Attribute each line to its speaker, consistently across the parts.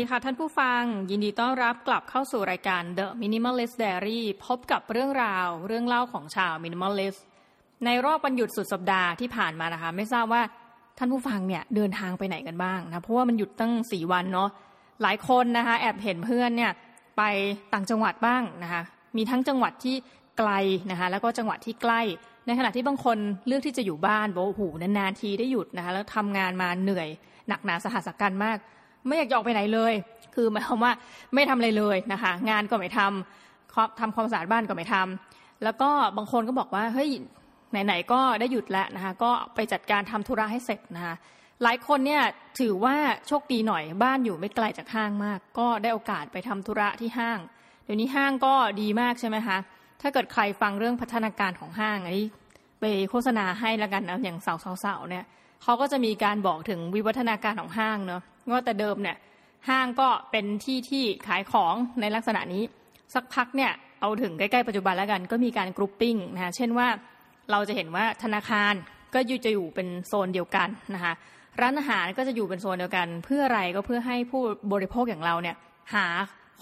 Speaker 1: ดีค่ะท่านผู้ฟัง ยินดีต้อนรับกลับเข้าสู่รายการ The Minimalist Diary พบกับเรื่องราว เรื่องเล่าของชาว Minimalist ในรอบวันหยุดสุดสัปดาห์ที่ผ่านมานะคะ ไม่ทราบว่าท่านผู้ฟังเนี่ยเดินทางไปไหนกันบ้างนะเพราะว่ามันหยุดตั้งสี่วันเนาะหลายคนนะคะแอบเห็นเพื่อนเนี่ยไปต่างจังหวัดบ้างนะคะมีทั้งจังหวัดที่ไกลนะคะแล้วก็จังหวัดที่ใกล้ ในขณะที่บางคนเลือกที่จะอยู่บ้านบอกโอ้โหนานๆทีได้หยุดนะคะแล้วทำงานมาเหนื่อย หนักหนาสหัสกันมาก ไม่อยากจะออกไปไหนเลย คือหมายความว่าไม่ทำอะไรเลยนะคะ งานก็ไม่ทำทำความสะอาดบ้านก็ไม่ทำแล้วก็บางคนก็บอกว่าเฮ้ยไหนๆก็ได้หยุดแล้วนะคะ ก็ไปจัดการทำธุระให้เสร็จนะคะหลายคนเนี่ยถือว่าโชคดีหน่อยบ้านอยู่ไม่ไกลจากห้างมาก ก็ได้โอกาสไปทำธุระที่ห้าง เดี๋ยวนี้ห้างก็ดีมากใช่ไหมคะถ้าเกิดใครฟังเรื่องพัฒนาการของห้างอันนี้ไปโฆษณาให้แล้วกันนะอย่างสาวๆเนี่ยเขาก็จะมีการบอกถึงวิวัฒนาการของห้างเนาะ ว่าแต่เดิมเนี่ยห้างก็เป็นที่ที่ขายของในลักษณะนี้ สักพักเนี่ยเอาถึงใกล้ๆปัจจุบันแล้วกันก็มีการกรุ๊ปปิ้งนะเช่นว่าเราจะเห็นว่าธนาคารก็อยู่จะอยู่เป็นโซนเดียวกันนะคะร้านอาหารก็จะอยู่เป็นโซนเดียวกัน เพื่ออะไรก็เพื่อให้ผู้บริโภคอย่างเราเนี่ยหา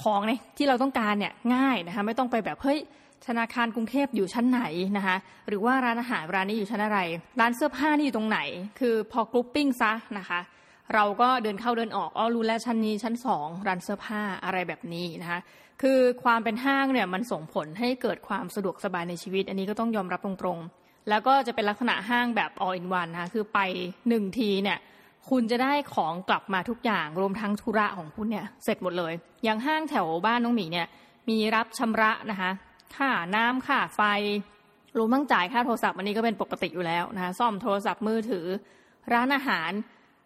Speaker 1: ของเนี่ยที่เราต้องการเนี่ยง่ายนะคะไม่ต้องไปแบบเฮ้ยธนาคารกรุงเทพอยู่ชั้นไหนนะคะหรือว่าร้านอาหารร้านนี้อยู่ชั้นอะไร ร้านเสื้อผ้านี่อยู่ตรงไหน คือพอกรุ๊ปปิ้งซะนะคะ เราก็เดินเข้าเดินออกอ๋อรู้แล้วชั้นนี้ชั้นสองร้านเสื้อผ้าอะไรแบบนี้นะคะคือความเป็นห้างเนี่ยมันส่งผลให้เกิดความสะดวกสบายในชีวิต อันนี้ก็ต้องยอมรับตรงๆ แล้วก็จะเป็นลักษณะห้างแบบ all in one นะคะคือไปหนึ่งทีเนี่ยคุณจะได้ของกลับมาทุกอย่างรวมทั้งธุระของคุณเนี่ยเสร็จหมดเลย อย่างห้างแถวบ้านน้องหมีเนี่ยมีรับชำระนะคะค่าน้ำค่าไฟรวมทั้งจ่ายค่าโทรศัพท์อันนี้ก็เป็นปกติอยู่แล้วนะคะซ่อมโทรศัพท์มือถือ ร้านอาหาร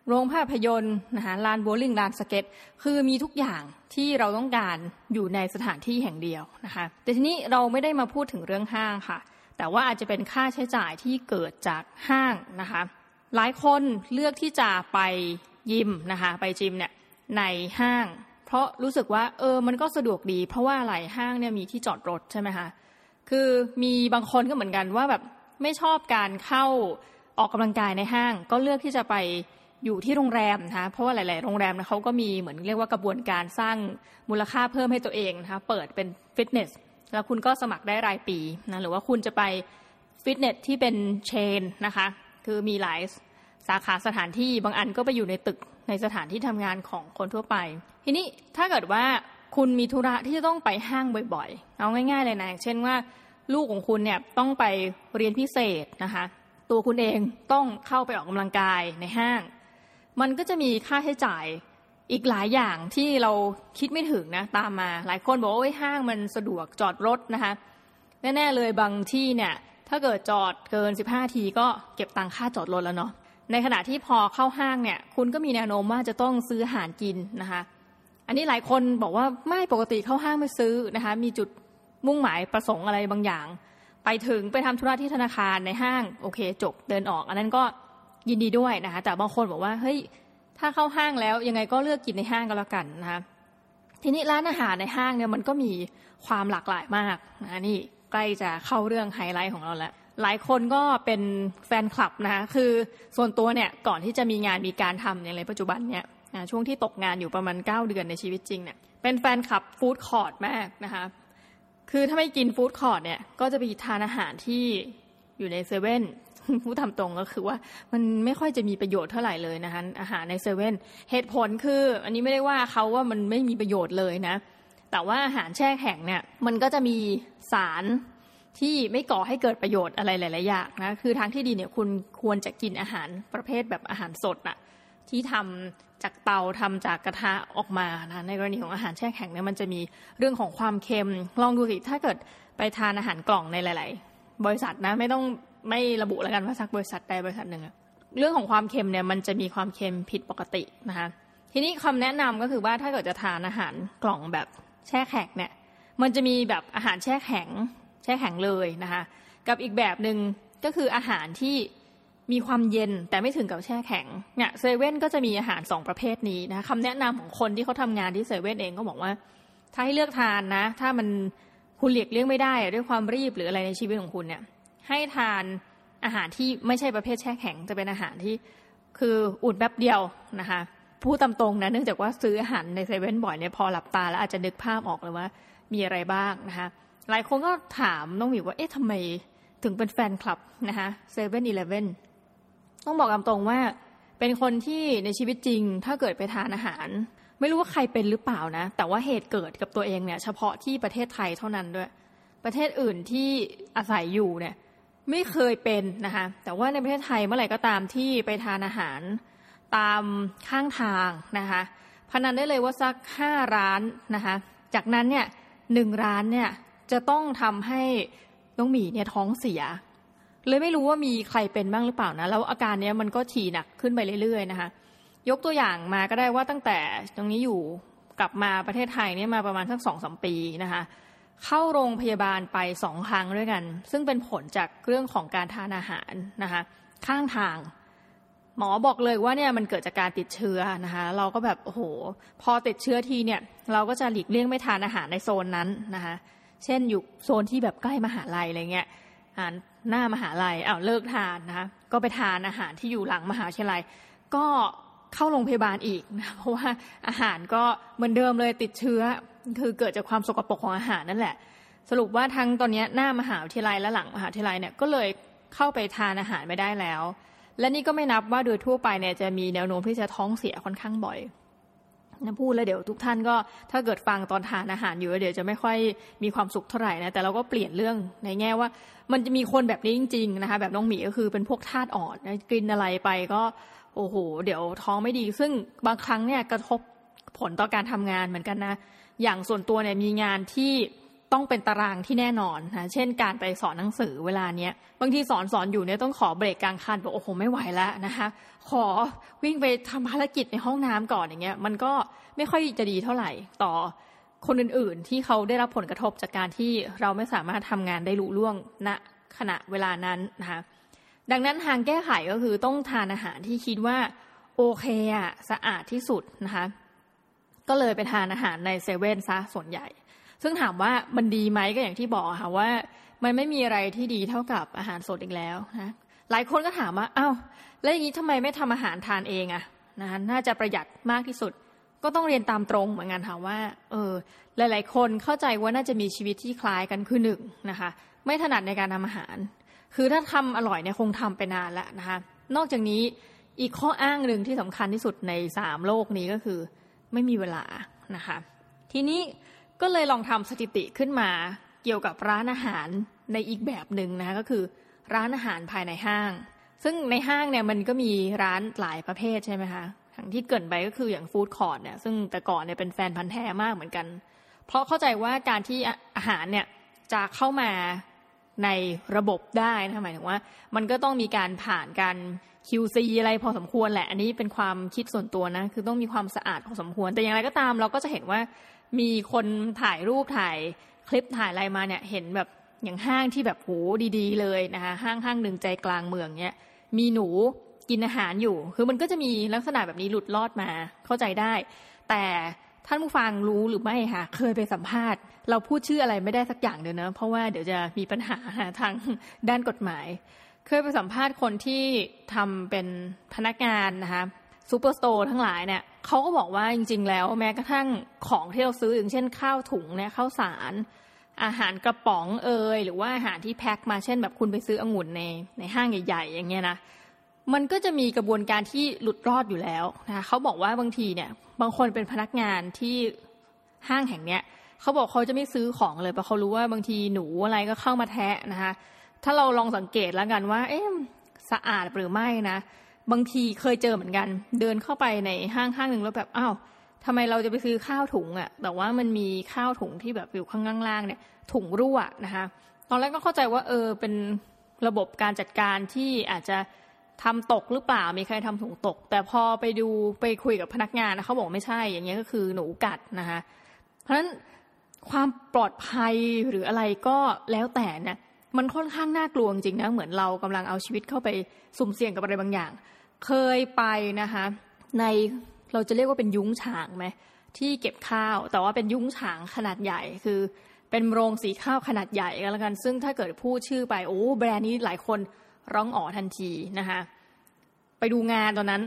Speaker 1: โรงภาพยนตร์นะคะลานโบลิ่งลานสเก็ต คือมีทุกอย่างที่เราต้องการอยู่ในสถานที่แห่งเดียวนะคะแต่ทีนี้เราไม่ได้มาพูดถึงเรื่องห้างค่ะ แต่ว่าอาจจะเป็นค่าใช้จ่ายที่เกิดจากห้างนะคะ หลายคนเลือกที่จะไปยิมนะคะ ไปจิมเนี่ยในห้าง เพราะรู้สึกว่าเออมันก็สะดวกดี เพราะว่าหลายห้างเนี่ยมีที่จอดรถใช่ไหมคะคือมีบางคนก็เหมือนกันว่าแบบไม่ชอบการเข้าออกกำลังกายในห้าง ก็เลือกที่จะไป อยู่ที่โรงแรมนะคะเพราะว่าหลาย ๆ โรงแรมนะเขาก็มีเหมือนเรียกว่ากระบวนการสร้างมูลค่าเพิ่มให้ตัวเองนะคะเปิดเป็นฟิตเนสแล้วคุณก็สมัครได้รายปีนะหรือว่าคุณจะไปฟิตเนสที่เป็นเชนนะคะคือมีหลายสาขาสถานที่บางอันก็ไปอยู่ในตึกในสถานที่ทำงานของคนทั่วไป ทีนี้ถ้าเกิดว่าคุณมีธุระที่จะต้องไปห้างบ่อย ๆ เอาง่าย ๆ เลยนะเช่นว่าลูกของคุณเนี่ยต้องไปเรียนพิเศษนะคะ ตัวคุณเองต้องเข้าไปออกกำลังกายในห้าง มันก็จะมีค่าใช้จ่ายอีกหลายอย่างที่เราคิดไม่ถึงนะตามมา หลายคนบอกว่าห้างมันสะดวกจอดรถนะคะแน่ๆเลยบางที่เนี่ยถ้าเกิดจอดเกิน 15 ทีก็เก็บตังค่าจอดรถแล้วเนาะในขณะที่พอเข้าห้างเนี่ย คุณก็มีแนวโน้มว่าจะต้องซื้ออาหารกินนะคะ อันนี้หลายคนบอกว่าไม่ปกติเข้าห้างไม่ซื้อนะคะ มีจุดมุ่งหมายประสงค์อะไรบางอย่าง ไปถึงไปทำธุระที่ธนาคารในห้างโอเคจบเดินออก อันนั้นก็ ยินดีด้วยนะคะแต่บางคนบอกว่าเฮ้ยถ้าเข้าห้างแล้วยังไงก็เลือกกินในห้างก็แล้วกันนะคะทีนี้ร้านอาหารในห้างเนี่ยมันก็มีความหลากหลายมากนะนี่ใกล้จะเข้าเรื่องไฮไลท์ของเราแล้วหลายคนก็เป็นแฟนคลับนะคะคือส่วนตัวเนี่ยก่อนที่จะมีงานมีการทำอย่างในปัจจุบันเนี่ยช่วงที่ตกงานอยู่ประมาณ 9 เดือนในชีวิตจริงเนี่ยเป็นแฟนคลับ food court มากนะคะคือถ้าไม่กิน food court เนี่ยก็จะไปทานอาหารที่อยู่ในเซเว่น พูดตรงๆก็คือว่ามันไม่ค่อยจะมีประโยชน์เท่าไหร่เลยนะคะอาหารในเซเว่นเหตุผลคือ อันนี้ไม่ได้ว่าเขาว่ามันไม่มีประโยชน์เลยนะ แต่ว่าอาหารแช่แข็งเนี่ยมันก็จะมีสารที่ไม่ก่อให้เกิดประโยชน์อะไรหลาย ๆ อย่างนะคือทางที่ดีเนี่ยคุณควรจะกินอาหารประเภทแบบอาหารสดอะที่ทำจากเตาทำจากกระทะออกมานะในกรณีของอาหารแช่แข็งเนี่ยมันจะมีเรื่องของความเค็ม ลองดูสิถ้าเกิดไปทานอาหารกล่องในหลาย ๆ บริษัทนะไม่ต้อง ไม่ระบุแล้วกันว่าสักบริษัทใดบริษัทหนึ่งเรื่องของความเค็มเนี่ยมันจะมีความเค็มผิดปกตินะคะทีนี้คำแนะนำก็คือว่าถ้าเกิดจะทานอาหารกล่องแบบแช่แข็งเนี่ย มันจะมีแบบอาหารแช่แข็งแช่แข็งเลยนะคะกับอีกแบบหนึ่งก็คืออาหารที่มีความเย็นแต่ไม่ถึงกับแช่แข็งเนี่ยเซเว่นก็จะมีอาหารสองประเภทนี้นะคะคำแนะนำของคนที่เขาทางานที่เซเว่นเองก็บอกว่า ถ้าให้เลือกทานนะ ถ้ามันคุณเลียกเลี่ยงไม่ได้ด้วยความรีบหรืออะไรในชีวิตของคุณเนี่ย ให้ทานอาหารที่ไม่ใช่ประเภทแช่แข็งจะเป็นอาหารที่คืออุ่นแป๊บเดียวนะคะพูดตามตรงนะเนื่องจากว่าซื้ออาหารในเซเว่นบ่อยเนี่ยพอหลับตาแล้วอาจจะนึกภาพออกเลยว่ามีอะไรบ้างนะคะหลายคนก็ถามน้องหมิวว่าเอ๊ะทำไมถึงเป็นแฟนคลับนะคะเซเว่นอีเลฟเว่นต้องบอกตามตรงว่าเป็นคนที่ในชีวิตจริงถ้าเกิดไปทานอาหาร ไม่รู้ว่าใครเป็นหรือเปล่านะ แต่ว่าเหตุเกิดกับตัวเองเนี่ยเฉพาะที่ประเทศไทยเท่านั้นด้วย ประเทศอื่นที่อาศัยอยู่เนี่ย ไม่เคยเป็นนะคะแต่ว่าในประเทศไทยเมื่อไหร่ก็ตามที่ไปทานอาหารตามข้างทางนะคะพนันได้เลยว่าสักห้าร้านนะคะจากนั้นเนี่ยหนึ่งร้านเนี่ยจะต้องทำให้น้องหมีเนี่ยท้องเสีย เลยไม่รู้ว่ามีใครเป็นบ้างหรือเปล่านะแล้วอาการเนี้ยมันก็ถี่หนักขึ้นไปเรื่อยๆนะคะยกตัวอย่างมาก็ได้ว่าตั้งแต่ตรงนี้อยู่กลับมาประเทศไทยเนี่ยมาประมาณสักสองสมปีนะคะ เข้าโรงพยาบาลไปสองครั้งด้วยกัน ซึ่งเป็นผลจากเรื่องของการทานอาหารนะคะข้างทาง หมอบอกเลยว่าเนี่ยมันเกิดจากการติดเชื้อนะคะเราก็แบบโอ้โห พอติดเชื้อทีเนี่ย เราก็จะหลีกเลี่ยงไม่ทานอาหารในโซนนั้นนะคะเช่นอยู่โซนที่แบบใกล้มหาลัยอะไรเงี้ยอ่านหน้ามหาลัยอ้าวเลิกทานนะคะก็ไปทานอาหารที่อยู่หลังมหาวิทยาลัย ก็เข้าโรงพยาบาลอีกนะเพราะว่าอาหารก็เหมือนเดิมเลยติดเชื้อ คือเกิดจากความสกปรกของอาหารนั่นแหละ สรุปว่าทั้งตอนนี้หน้ามหาวิทยาลัยและหลังมหาวิทยาลัยเนี่ยก็เลยเข้าไปทานอาหารไม่ได้แล้ว และนี่ก็ไม่นับว่าโดยทั่วไปเนี่ยจะมีแนวโน้มที่จะท้องเสียค่อนข้างบ่อยนะพูดแล้วเดี๋ยวทุกท่านก็ถ้าเกิดฟังตอนทานอาหารอยู่เดี๋ยวจะไม่ค่อยมีความสุขเท่าไหร่นะแต่เราก็เปลี่ยนเรื่องในแง่ว่า มันจะมีคนแบบนี้จริงๆนะคะแบบน้องหมีก็คือเป็นพวกธาตุอ่อนนะกินอะไรไปก็โอ้โห เดี๋ยวท้องไม่ดี ซึ่งบางครั้งเนี่ยกระทบผลต่อการทำงานเหมือนกันนะ อย่างส่วนตัวเนี่ยมีงานที่ต้องเป็นตารางที่แน่นอนนะเช่นการไปสอนหนังสือเวลาเนี้ยบางทีสอนสอนอยู่เนี่ยต้องขอเบรกกลางคันบอกโอ้โหไม่ไหวแล้วนะคะขอวิ่งไปทำภารกิจในห้องน้ำก่อนอย่างเงี้ยมันก็ไม่ค่อยจะดีเท่าไหร่ต่อคนอื่นๆ ที่เขาได้รับผลกระทบจากการที่เราไม่สามารถทำงานได้ลุล่วงณขณะเวลานั้นนะคะดังนั้นทางแก้ไขก็คือต้องทานอาหารที่คิดว่าโอเคอะสะอาดที่สุดนะคะ ก็เลยไปทานอาหารในเซเว่นซะส่วนใหญ่ ซึ่งถามว่ามันดีไหมก็อย่างที่บอกค่ะว่า มันไม่มีอะไรที่ดีเท่ากับอาหารสดอีกแล้วนะหลายคนก็ถามว่าเอา้าแล้วอย่างนี้ทำไมไม่ทำอาหารทานเองอะนะคะน่าจะประหยัดมากที่สุด ก็ต้องเรียนตามตรงเหมือนกันค่ะว่าเออหลาย ๆ คนเข้าใจว่าน่าจะมีชีวิตที่คล้ายกันคือหนึ่งนะคะ ไม่ถนัดในการทำอาหาร คือถ้าทำอร่อยเนี่ยคงทำไปนานแล้วนะคะนอกจากนี้อีกข้ออ้างหนึ่งที่สำคัญที่สุดในสามโลกนี้ก็คือ ไม่มีเวลานะคะทีนี้ก็เลยลองทำสถิติขึ้นมาเกี่ยวกับร้านอาหารในอีกแบบหนึ่งนะคะก็คือร้านอาหารภายในห้าง ซึ่งในห้างเนี่ยมันก็มีร้านหลายประเภทใช่ไหมคะทั้งที่เกินไปก็คืออย่างฟู้ดคอร์ทเนี่ยซึ่งแต่ก่อนเนี่ยเป็นแฟนพันธ์แท้มากเหมือนกัน เพราะเข้าใจว่าการที่อาหารเนี่ยจะเข้ามา ในระบบได้นะหมายถึงว่า มันก็ต้องมีการผ่านการ QC อะไรพอสมควรแหละ อันนี้เป็นความคิดส่วนตัวนะ คือต้องมีความสะอาดพอสมควร แต่อย่างไรก็ตามเราก็จะเห็นว่ามีคนถ่ายรูปถ่ายคลิปถ่ายอะไรมาเนี่ยเห็นแบบอย่างห้างที่แบบโหดี ๆ เลยนะคะห้างห้างหนึ่งใจกลางเมืองเนี่ยมีหนูกินอาหารอยู่ คือมันก็จะมีลักษณะแบบนี้หลุดลอดมาเข้าใจได้ แต่ท่านผู้ฟังรู้หรือไม่คะเคยไปสัมภาษณ์ เราพูดชื่ออะไรไม่ได้สักอย่างเดียวนะ เพราะว่าเดี๋ยวจะมีปัญหาทางด้านกฎหมาย เคยไปสัมภาษณ์คนที่ทำเป็นพนักงานนะคะซูเปอร์สโตร์ทั้งหลายเนี่ยเขาก็บอกว่าจริง ๆ แล้วแม้กระทั่งของที่เราซื้ออย่างเช่นข้าวถุงเนี่ยข้าวสาร อาหารกระป๋องเอยหรือว่าอาหารที่แพ็คมาเช่น แบบคุณไปซื้อองุ่นในในห้างใหญ่ ๆ อย่างเงี้ยนะมันก็จะมีกระบวนการที่หลุดรอดอยู่แล้วนะคะเขาบอกว่าบางทีเนี่ยบางคนเป็นพนักงานที่ห้างแห่งเนี้ย เขาบอกเขาจะไม่ซื้อของเลยเพราะเขารู้ว่าบางทีหนูอะไรก็เข้ามาแทะนะคะ ถ้าเราลองสังเกตแล้วกันว่า เอ๊ะสะอาดหรือไม่นะ บางทีเคยเจอเหมือนกัน เดินเข้าไปในห้างห้างหนึ่งแล้วแบบอ้าวทำไมเราจะไปซื้อข้าวถุงอะ่ะ แต่ว่ามันมีข้าวถุงที่แบบอยู่ข้างล่างเนี่ย ถุงรั่วนะคะ ตอนแรกก็เข้าใจว่าเออเป็นระบบการจัดการที่อาจจะทำตกหรือเปล่า มีใครทำถุงตก แต่พอไปดูไปคุยกับพนักงานนะเขาบอกไม่ใช่ อย่างเงี้ยก็คือหนูกัดนะคะ เพราะฉะนั้น ความปลอดภัยหรืออะไรก็แล้วแต่นี่ยมันค่อนข้างน่ากลัวจริงนะเหมือนเรากำลังเอาชีวิตเข้าไปสุ่มเสี่ยงกับอะไรบางอย่าง เคยไปนะคะในเราจะเรียกว่าเป็นยุ้งฉางไหมที่เก็บข้าว แต่ว่าเป็นยุ้งฉางขนาดใหญ่คือ เป็นโรงสีข้าวขนาดใหญ่กันแล้วกัน ซึ่งถ้าเกิดพูดชื่อไปโอ้แบรนด์นี้หลายคนร้องอ๋อทันทีนะคะไปดูงานตอนนั้น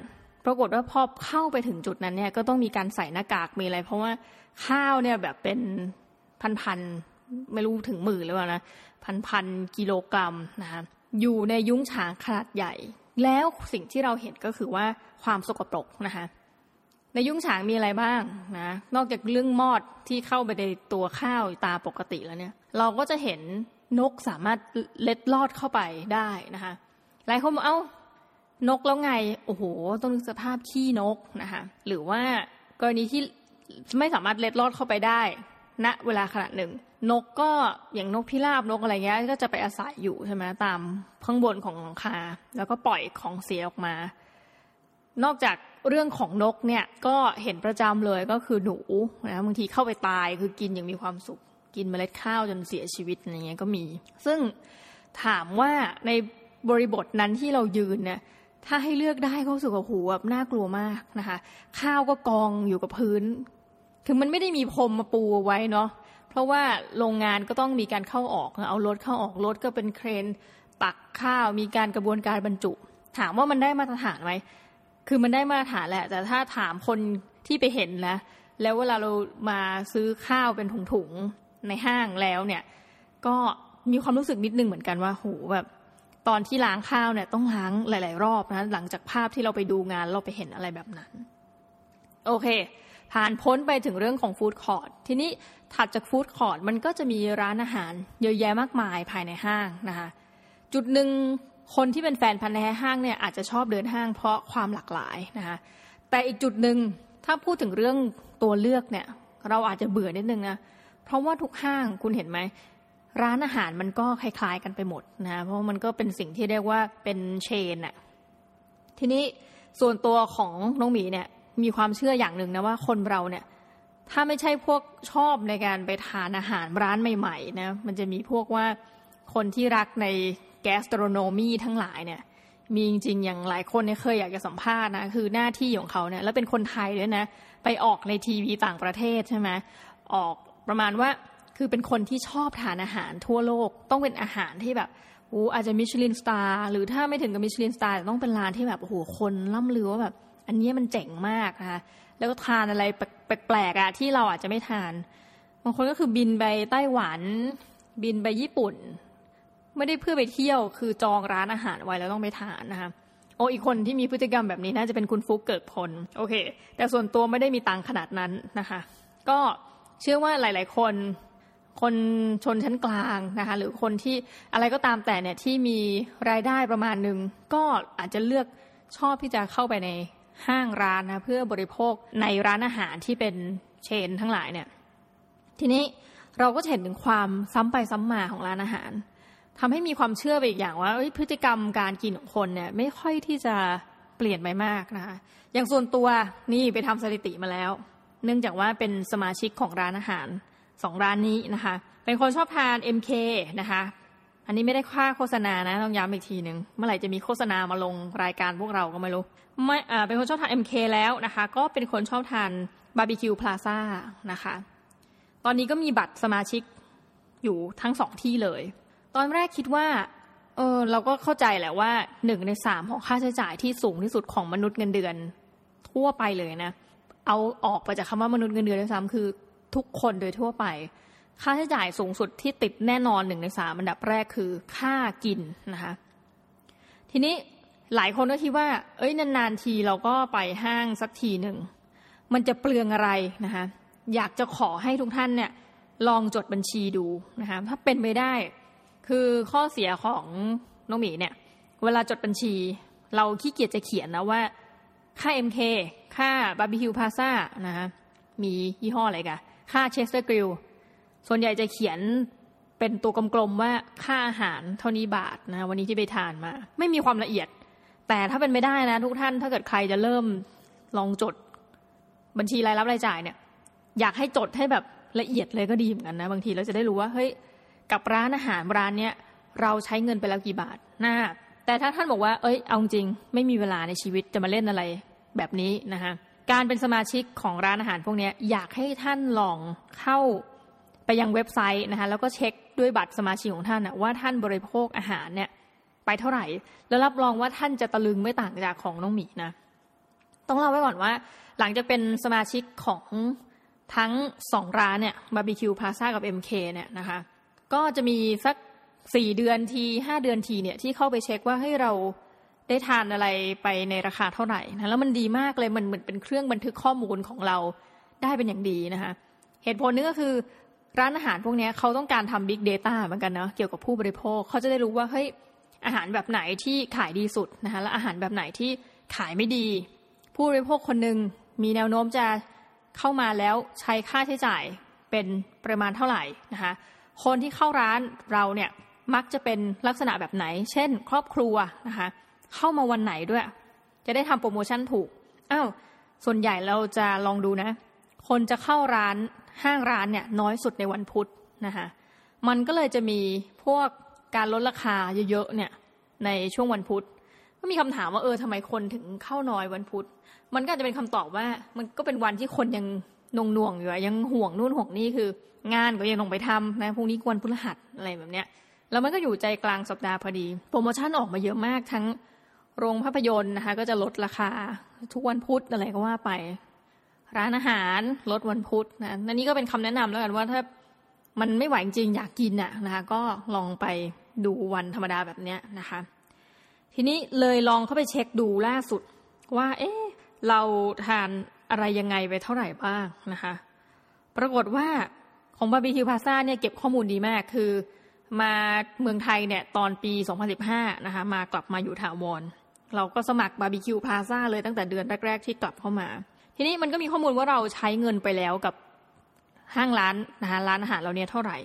Speaker 1: ปรากฏว่าพอเข้าไปถึงจุดนั้นเนี่ยก็ต้องมีการใส่หน้ากากมีอะไร เพราะว่าข้าวเนี่ยแบบเป็น พันๆไม่รู้ถึงหมื่นหรือเปล่านะพันๆกิโลกรัมนะคะอยู่ในยุ้งฉางขนาดใหญ่ แล้วสิ่งที่เราเห็นก็คือว่าความสกปรกนะคะในยุ้งฉางมีอะไรบ้างนะนอกจากเรื่องมอดที่เข้าไปในตัวข้าวตาปกติแล้วเนี่ย เราก็จะเห็นนกสามารถเล็ดลอดเข้าไปได้นะคะหลายคนบอกเอ้านกแล้วไง โอ้โห ต้องนึกสภาพขี้นกนะคะหรือว่ากรณีที่ไม่สามารถเล็ดลอดเข้าไปได้ ณนะเวลาขณะหนึ่ง นกก็อย่างนกพิราบนกอะไรเงี้ยก็จะไปอาศัยอยู่ใช่ไหมตามข้างบนของหลังคา แล้วก็ปล่อยของเสียออกมา นอกจากเรื่องของนกเนี่ยก็เห็นประจำเลยก็คือหนูนะบางทีเข้าไปตายคือกินอย่างมีความสุข กินเมล็ดข้าวจนเสียชีวิตอะไรเงี้ยก็มี ซึ่งถามว่าในบริบทนั้นที่เรายืนเนี่ยถ้าให้เลือกได้ก็รู้สึกว่าหูแบบน่ากลัวมากนะคะ ข้าวก็กองอยู่กับพื้น คือมันไม่ได้มีพรมมาปูไว้เนาะเพราะว่าโรงงานก็ต้องมีการเข้าออกเอารถเข้าออกรถก็เป็นเครนตักข้าวมีการกระบวนการบรรจุ ถามว่ามันได้มาตรฐานไหมคือมันได้มาตรฐานแหละ แต่ถ้าถามคนที่ไปเห็นนะแล้วเวลาเรามาซื้อข้าวเป็นถุงๆในห้างแล้วเนี่ย ก็มีความรู้สึกนิดนึงเหมือนกันว่าโหแบบตอนที่ล้างข้าวเนี่ยต้องล้างหลาย ๆ รอบนะหลังจากภาพที่เราไปดูงานเราไปเห็นอะไรแบบนั้น โอเค ผ่านพ้นไปถึงเรื่องของ food court ทีนี้ถัดจาก food court มันก็จะมีร้านอาหารเยอะแยะมากมายภายในห้างนะคะจุดหนึ่งคนที่เป็นแฟนพันธุ์ในห้างเนี่ยอาจจะชอบเดินห้างเพราะความหลากหลายนะคะแต่อีกจุดหนึ่งถ้าพูดถึงเรื่องตัวเลือกเนี่ยเราอาจจะเบื่อนิดนึงนะเพราะว่าทุกห้างคุณเห็นไหมร้านอาหารมันก็คล้ายๆกันไปหมดนะเพราะมันก็เป็นสิ่งที่เรียกว่าเป็น chainนอะทีนี้ส่วนตัวของน้องหมีเนี่ย มีความเชื่ออย่างหนึ่งนะว่าคนเราเนี่ย ถ้าไม่ใช่พวกชอบในการไปทานอาหารร้านใหม่ๆนะมันจะมีพวกว่าคนที่รักในแกสโตรโนมีทั้งหลายเนี่ย มีจริงๆอย่างหลายคนเนี่ยเคยอยากจะสัมภาษณ์นะคือหน้าที่ของเขาเนี่ย แล้วเป็นคนไทยด้วยนะ ไปออกในทีวีต่างประเทศใช่ไหมออกประมาณว่าคือเป็นคนที่ชอบทานอาหารทั่วโลกต้องเป็นอาหารที่แบบโอ้อาจจะ Michelin star หรือถ้าไม่ถึงกับ Michelin star ต้องเป็นร้านที่แบบโอ้โหคนล่ำลือว่าแบบ อันนี้มันเจ๋งมากนะคะแล้วก็ทานอะไรแปลกๆอะที่เราอาจจะไม่ทานบางคนก็คือบินไปไต้หวัน บินไปญี่ปุ่น ไม่ได้เพื่อไปเที่ยวคือจองร้านอาหารไว้แล้วต้องไปทานนะคะโอ้อีกคนที่มีพฤติกรรมแบบนี้น่าจะเป็นคุณฟุกเกิดผลโอเค แต่ส่วนตัวไม่ได้มีตังขนาดนั้นนะคะ ก็เชื่อว่าหลาย ๆ คน คนชนชั้นกลางนะคะ หรือคนที่อะไรก็ตามแต่เนี่ยที่มีรายได้ประมาณหนึ่งก็อาจจะเลือกชอบที่จะเข้าไปใน ห้างร้านนะเพื่อบริโภคในร้านอาหารที่เป็นเชนทั้งหลายเนี่ย ทีนี้เราก็เห็นถึงความซ้ำไปซ้ำมาของร้านอาหารทำให้มีความเชื่อไปอีกอย่างว่าพฤติกรรมการกินของคนเนี่ย ไม่ค่อยที่จะเปลี่ยนไปมากนะคะอย่างส่วนตัวนี่ไปทำสถิติมาแล้ว เนื่องจากว่าเป็นสมาชิกของร้านอาหารสองร้านนี้นะคะ เป็นคนชอบทาน MK นะคะอันนี้ไม่ได้ค่าโฆษณานะ ต้องย้ำอีกทีหนึ่งเมื่อไหร่จะมีโฆษณามาลงรายการพวกเราก็ไม่รู้ ไม่อ่าเป็นคนชอบทาน MK แล้วนะคะ ก็เป็นคนชอบทานบาร์บีคิวพลาซ่านะคะ ตอนนี้ก็มีบัตรสมาชิกอยู่ทั้งสองที่เลย ตอนแรกคิดว่าเออเราก็เข้าใจแหละว่าหนึ่งในสามของค่าใช้จ่ายที่สูงที่สุดของมนุษย์เงินเดือน ทั่วไปเลยนะ เอาออกไปจากคำว่ามนุษย์เงินเดือนด้วยซ้ำคือทุกคนโดยทั่วไป ค่าใช้จ่ายสูงสุดที่ติดแน่นอนหนึ่งในสามอันดับแรกคือค่ากินนะคะ ทีนี้ หลายคนก็คิดว่า เอ้ยนานๆทีเราก็ไปห้างสักทีหนึ่ง มันจะเปลืองอะไรนะคะ อยากจะขอให้ทุกท่านเนี่ยลองจดบัญชีดูนะคะถ้าเป็นไปได้ คือข้อเสียของน้องหมีเนี่ย เวลาจดบัญชี เราขี้เกียจจะเขียนนะว่า ค่า MK ค่าบาร์บีคิวพลาซ่านะคะมียี่ห้ออะไรกันค่าเชสเตอร์กริลส่วนใหญ่จะเขียนเป็นตัวกลมๆว่าค่าอาหารเท่านี้บาทนะวันนี้ที่ไปทานมา ไม่มีความละเอียด แต่ถ้าเป็นไม่ได้นะ ทุกท่านถ้าเกิดใครจะเริ่มลองจด บัญชีรายรับรายจ่ายเนี่ย อยากให้จดให้แบบละเอียดเลยก็ดีเหมือนกันนะ บางทีเราจะได้รู้ว่าเฮ้ยกับร้านอาหารร้านเนี้ยเราใช้เงินไปแล้วกี่บาทนะแต่ถ้าท่านบอกว่า เอ้ยเอาจริง ไม่มีเวลาในชีวิตจะมาเล่นอะไรแบบนี้นะคะการเป็นสมาชิกของร้านอาหารพวกนี้อยากให้ท่านลองเข้าไปยังเว็บไซต์นะคะแล้วก็เช็คด้วยบัตรสมาชิกของท่านว่าท่านบริโภคอาหารเนี่ย ไปเท่าไหร่ แล้วรับรองว่าท่านจะตะลึงไม่ต่างจากของน้องหมีนะ ต้องเล่าไว้ก่อนว่า หลังจากเป็นสมาชิกของทั้งสองร้านเนี่ยบาร์บีคิวพาซ่ากับ MK เนี่ยนะคะ ก็จะมีสักสี่เดือนทีห้าเดือนทีเนี่ยที่เข้าไปเช็คว่าให้เราได้ทานอะไรไปในราคาเท่าไหร่นะแล้วมันดีมากเลยมันเหมือนเป็นเครื่องบันทึกข้อมูลของเราได้เป็นอย่างดีนะคะ เหตุผลนึงก็คือร้านอาหารพวกนี้เขาต้องการทำ Big Data เหมือนกันนะเกี่ยวกับผู้บริโภคเขาจะได้รู้ว่าเฮ้ย อาหารแบบไหนที่ขายดีสุดนะคะและอาหารแบบไหนที่ขายไม่ดี ผู้บริโภคคนหนึ่งมีแนวโน้มจะเข้ามาแล้วใช้ค่าใช้จ่ายเป็นประมาณเท่าไหร่นะคะคนที่เข้าร้านเราเนี่ยมักจะเป็นลักษณะแบบไหน เช่น ครอบครัวนะคะเข้ามาวันไหนด้วย จะได้ทำโปรโมชั่นถูกอ้าวส่วนใหญ่เราจะลองดูนะ คนจะเข้าร้านห้างร้านเนี่ยน้อยสุดในวันพุธนะคะมันก็เลยจะมีพวก การลดราคาเยอะๆเนี่ยในช่วงวันพุธก็มีคำถามว่าเออทำไมคนถึงเข้าน้อยวันพุธ มันก็จะเป็นคำตอบว่ามันก็เป็นวันที่คนยังนงน่วงอยู่ยังห่วงนู่นห่วงนี่คือ งานก็ยังลงไปทำนะพรุ่งนี้วันพฤหัสอะไรแบบเนี้ยแล้วมันก็อยู่ใจกลางสัปดาห์พอดี โปรโมชั่นออกมาเยอะมากทั้งโรงภาพยนตร์นะคะ ก็จะลดราคาทุกวันพุธอะไรก็ว่าไป ร้านอาหารลดวันพุธนะนันนี้ก็เป็นคำแนะนำแล้วกันว่าถ้ามันไม่ไหวจริงอยากกินอะนะคะ ก็ลองไป ดูวันธรรมดาแบบเนี้ยนะคะ ทีนี้เลยลองเข้าไปเช็คดูล่าสุดว่า เอ๊ะเราทานอะไรยังไงไปเท่าไหร่บ้างนะคะ ปรากฏว่าของบาร์บีคิวพลาซ่าเนี่ยเก็บข้อมูลดีมากคือ มาเมืองไทยเนี่ยตอนปี 2015 นะคะ มากลับมาอยู่ถาวร เราก็สมัครบาร์บีคิวพลาซ่าเลยตั้งแต่เดือนแรกๆที่กลับเข้ามา ทีนี้มันก็มีข้อมูลว่าเราใช้เงินไปแล้วกับห้างร้านนะคะร้านอาหารเราเนี่ยเท่าไหร่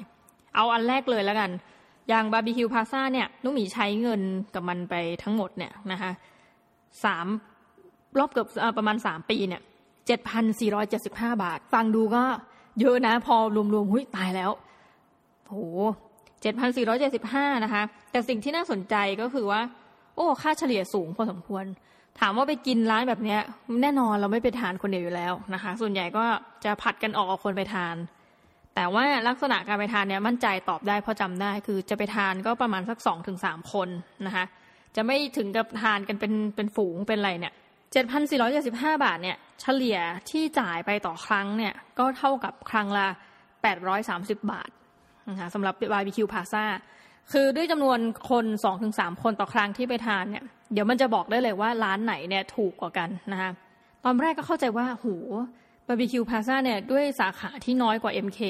Speaker 1: เอาอันแรกเลยแล้วกัน อย่างบาร์บีคิวพาซ่าเนี่ยนุ้งหมีใช้เงินกับมันไปทั้งหมดเนี่ยนะคะสามรอบเกือบประมาณสามปีเนี่ยเจ็ดพันสี่ร้อยเจ็ดสิบห้าบาท ฟังดูก็เยอะนะพอรวมๆหุ้ยตายแล้วโหเจ็ดพันสี่ร้อยเจ็ดสิบห้านะคะ แต่สิ่งที่น่าสนใจก็คือว่า โอ้ ค่าเฉลี่ยสูงพอสมควร ถามว่าไปกินร้านแบบเนี้ย แน่นอนเราไม่ไปทานคนเดียวอยู่แล้วนะคะ ส่วนใหญ่ก็จะผัดกันออกเอาคนไปทาน แต่ว่าลักษณะการไปทานเนี่ยมั่นใจตอบได้เพราะจำได้ คือจะไปทานก็ประมาณสักสองถึงสามคนนะคะจะไม่ถึงกับทานกันเป็นเป็นฝูงเป็นอะไรเนี่ยเจ็ดพันสี่ร้อยเจ็ดสิบห้าบาทเนี่ยเฉลี่ยที่จ่ายไปต่อครั้งเนี่ยก็เท่ากับครั้งละแปดร้อยสามสิบบาทนะคะสำหรับบาร์บีคิวพาซาคือด้วยจำนวนคนสองถึงสามคนต่อครั้งที่ไปทานเนี่ยเดี๋ยวมันจะบอกได้เลยว่าร้านไหนเนี่ยถูกกว่ากันนะคะตอนแรกก็เข้าใจว่าโห บาร์บีคิวพาซาเนี่ยด้วยสาขาที่น้อยกว่า MK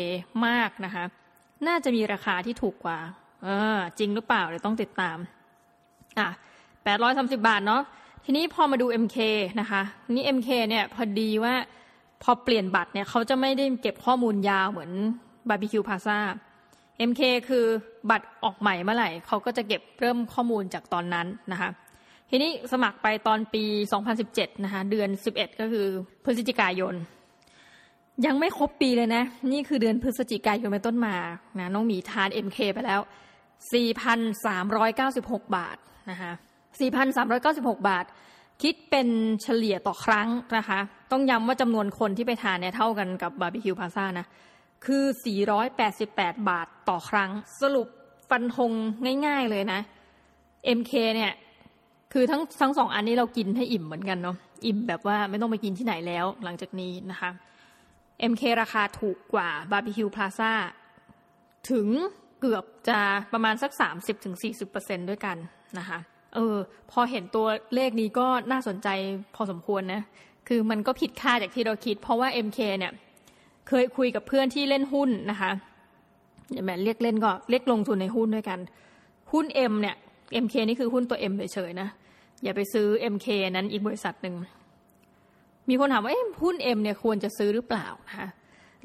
Speaker 1: มากนะคะ น่าจะมีราคาที่ถูกกว่า เออ จริงหรือเปล่าเดี๋ยวต้องติดตาม อะแปดร้อยสาสิบาทเนาะทีนี้พอมาดู MK นะคะ นี่ MK เนี่ยพอดีว่าพอเปลี่ยนบัตรเนี่ยเขาจะไม่ได้เก็บข้อมูลยาวเหมือนบาร์บีคิวพลาซ่า MK คือบัตรออกใหม่เมื่อไหร่เขาก็จะเก็บเริ่มข้อมูลจากตอนนั้นนะคะ ทีนี้สมัครไปตอนปี 2017 นะคะ เดือน 11 ก็คือพฤศจิกายน ยังไม่ครบปีเลยนะ นี่คือเดือนพฤศจิกายนเป็นต้นมานะน้องหมีทาน MK ไปแล้ว 4,396 บาทนะคะ4,396 บาท คิดเป็นเฉลี่ยต่อครั้งนะคะ ต้องย้ำว่าจำนวนคนที่ไปทานเนี่ยเท่ากันกับบาร์บีคิวพลาซ่านะ คือ 488 บาทต่อครั้ง สรุปฟันธงง่ายๆเลยนะ MK เนี่ยคือทั้งทั้งสองอันนี้เรากินให้อิ่มเหมือนกันเนาะอิ่มแบบว่าไม่ต้องไปกินที่ไหนแล้วหลังจากนี้นะคะ MK ราคาถูกกว่าบาร์บีคิวพลาซ่าถึงเกือบจะประมาณสัก 30-40%ด้วยกันนะคะ เออ พอเห็นตัวเลขนี้ก็น่าสนใจพอสมควรนะ คือมันก็ผิดค่าจากที่เราคิด เพราะว่า MK เนี่ยเคยคุยกับเพื่อนที่เล่นหุ้นนะคะอย่าแม่เรียกเล่นก็เรียกลงทุนในหุ้นด้วยกัน หุ้น M เนี่ย MK นี่คือหุ้นตัว M เฉยๆนะ อย่าไปซื้อ MK นั้นอีกบริษัทหนึ่ง มีคนถามว่าหุ้น M เนี่ยควรจะซื้อหรือเปล่านะคะ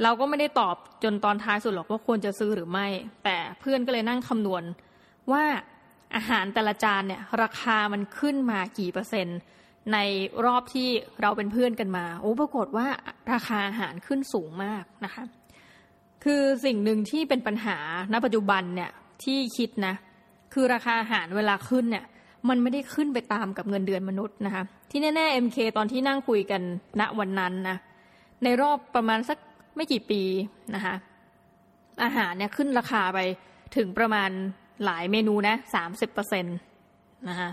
Speaker 1: เราก็ไม่ได้ตอบจนตอนท้ายสุดหรอกว่าควรจะซื้อหรือไม่ แต่เพื่อนก็เลยนั่งคำนวณว่าอาหารแต่ละจานเนี่ยราคามันขึ้นมากี่เปอร์เซ็นต์ ในรอบที่เราเป็นเพื่อนกันมา โอ้ปรากฏว่าราคาอาหารขึ้นสูงมากนะคะ คือสิ่งหนึ่งที่เป็นปัญหาณปัจจุบันเนี่ยที่คิดนะ คือราคาอาหารเวลาขึ้นเนี่ย มันไม่ได้ขึ้นไปตามกับเงินเดือนมนุษย์นะคะ ที่แน่ๆ MK ตอนที่นั่งคุยกันณวันนั้นนะในรอบประมาณสักไม่กี่ปีนะคะอาหารเนี่ยขึ้นราคาไปถึงประมาณหลายเมนูนะสามสิบเปอร์เซ็นต์นะคะ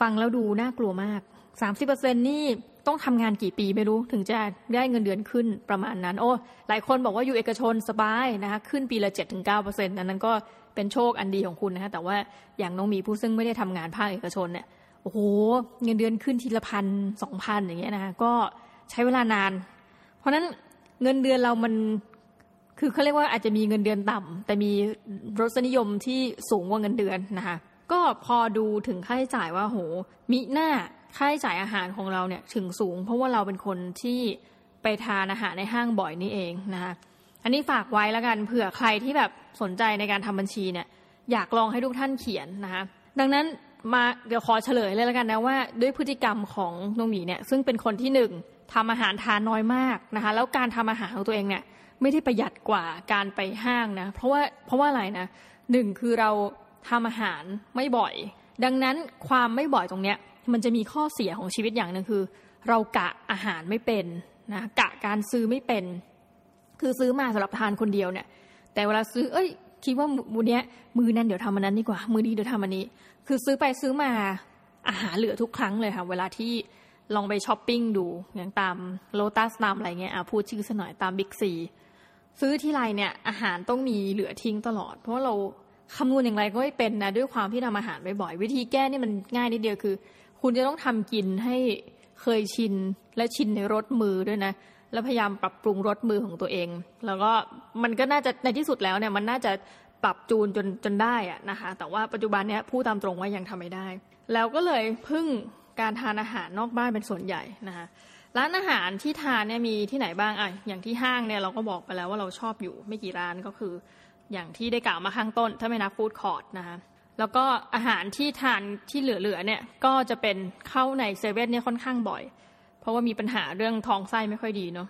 Speaker 1: ฟังแล้วดูน่ากลัวมากสามสิบเปอร์เซ็นนี่ ต้องทำงานกี่ปีไม่รู้ถึงจะได้เงินเดือนขึ้นประมาณนั้น โอ้หลายคนบอกว่าอยู่เอกชนสบายนะคะขึ้นปีละเจ็ดถึงเก้าเปอร์เซ็นต์นั้นก็เป็นโชคอันดีของคุณนะคะแต่ว่าอย่างน้องมีผู้ซึ่งไม่ได้ทำงานภาคเอกชนเนี่ยโอ้โหเงินเดือนขึ้นทีละพันสองพันอย่างเงี้ยนะคะก็ใช้เวลานาน เพราะนั้นเงินเดือนเรามันคือเขาเรียกว่าอาจจะมีเงินเดือนต่ำแต่มีรสนิยมที่สูงกว่าเงินเดือนนะคะก็พอดูถึงค่าใช้จ่ายว่าโหมิหน้า ค่าใช้จ่ายอาหารของเราเนี่ยถึงสูง เพราะว่าเราเป็นคนที่ไปทานอาหารในห้างบ่อยนี่เองนะคะอันนี้ฝากไว้แล้วกันเผื่อใครที่แบบสนใจในการทำบัญชีเนี่ยอยากลองให้ทุกท่านเขียนนะคะดังนั้นมาเดี๋ยวขอเฉลยเลยแล้วกันนะว่า ด้วยพฤติกรรมของน้องหมีเนี่ยซึ่งเป็นคนที่หนึ่งทำอาหารทานน้อยมากนะคะแล้วการทำอาหารของตัวเองเนี่ยไม่ได้ประหยัดกว่าการไปห้างนะเพราะว่าเพราะว่าอะไรนะหนึ่งคือเราทำอาหารไม่บ่อย ดังนั้นความไม่บ่อยตรงเนี้ย มันจะมีข้อเสียของชีวิตอย่างหนึ่งคือ เรากะอาหารไม่เป็นนะกะการซื้อไม่เป็น คือซื้อมาสำหรับทานคนเดียวเนี่ย แต่เวลาซื้อ เอ้ย คิดว่ามื้อเนี้ย มื้อนั้นเดี๋ยวทำอันนั้นดีกว่า มื้อนี้เดี๋ยวทำอันนี้ คือซื้อไปซื้อมาอาหารเหลือทุกครั้งเลยค่ะเวลาที่ลองไปช้อปปิ้งดูอย่างตามโลตัสตามอะไรเงี้ยอะพูดชื่อสักหน่อยตามบิ๊กซีซื้อทีไรเนี่ยอาหารต้องมีเหลือทิ้งตลอด เพราะเราคำนวณอย่างไรก็ไม่เป็นนะด้วยความที่ทำอาหารบ่อยๆวิธีแก้นี่มันง่ายนิดเดียวคือ คุณจะต้องทำกินให้เคยชินและชินในรสมือด้วยนะ แล้วพยายามปรับปรุงรสมือของตัวเอง แล้วก็มันก็น่าจะในที่สุดแล้วเนี่ยมันน่าจะปรับจูนจนจนได้อะนะคะ แต่ว่าปัจจุบันเนี้ยพูดตามตรงว่ายังทำไม่ได้ แล้วก็เลยพึ่งการทานอาหารนอกบ้านเป็นส่วนใหญ่นะคะร้านอาหารที่ทานเนี่ยมีที่ไหนบ้างอะอย่างที่ห้างเนี่ยเราก็บอกไปแล้วว่าเราชอบอยู่ไม่กี่ร้านก็คือ อย่างที่ได้กล่าวมาข้างต้น ถ้าไม่นับฟู้ดคอร์ทนะคะ แล้วก็อาหารที่ทานที่เหลือๆเนี่ยก็จะเป็นเข้าในเซเว่นเนี่ยค่อนข้างบ่อย เพราะว่ามีปัญหาเรื่องท้องไส้ไม่ค่อยดีเนาะ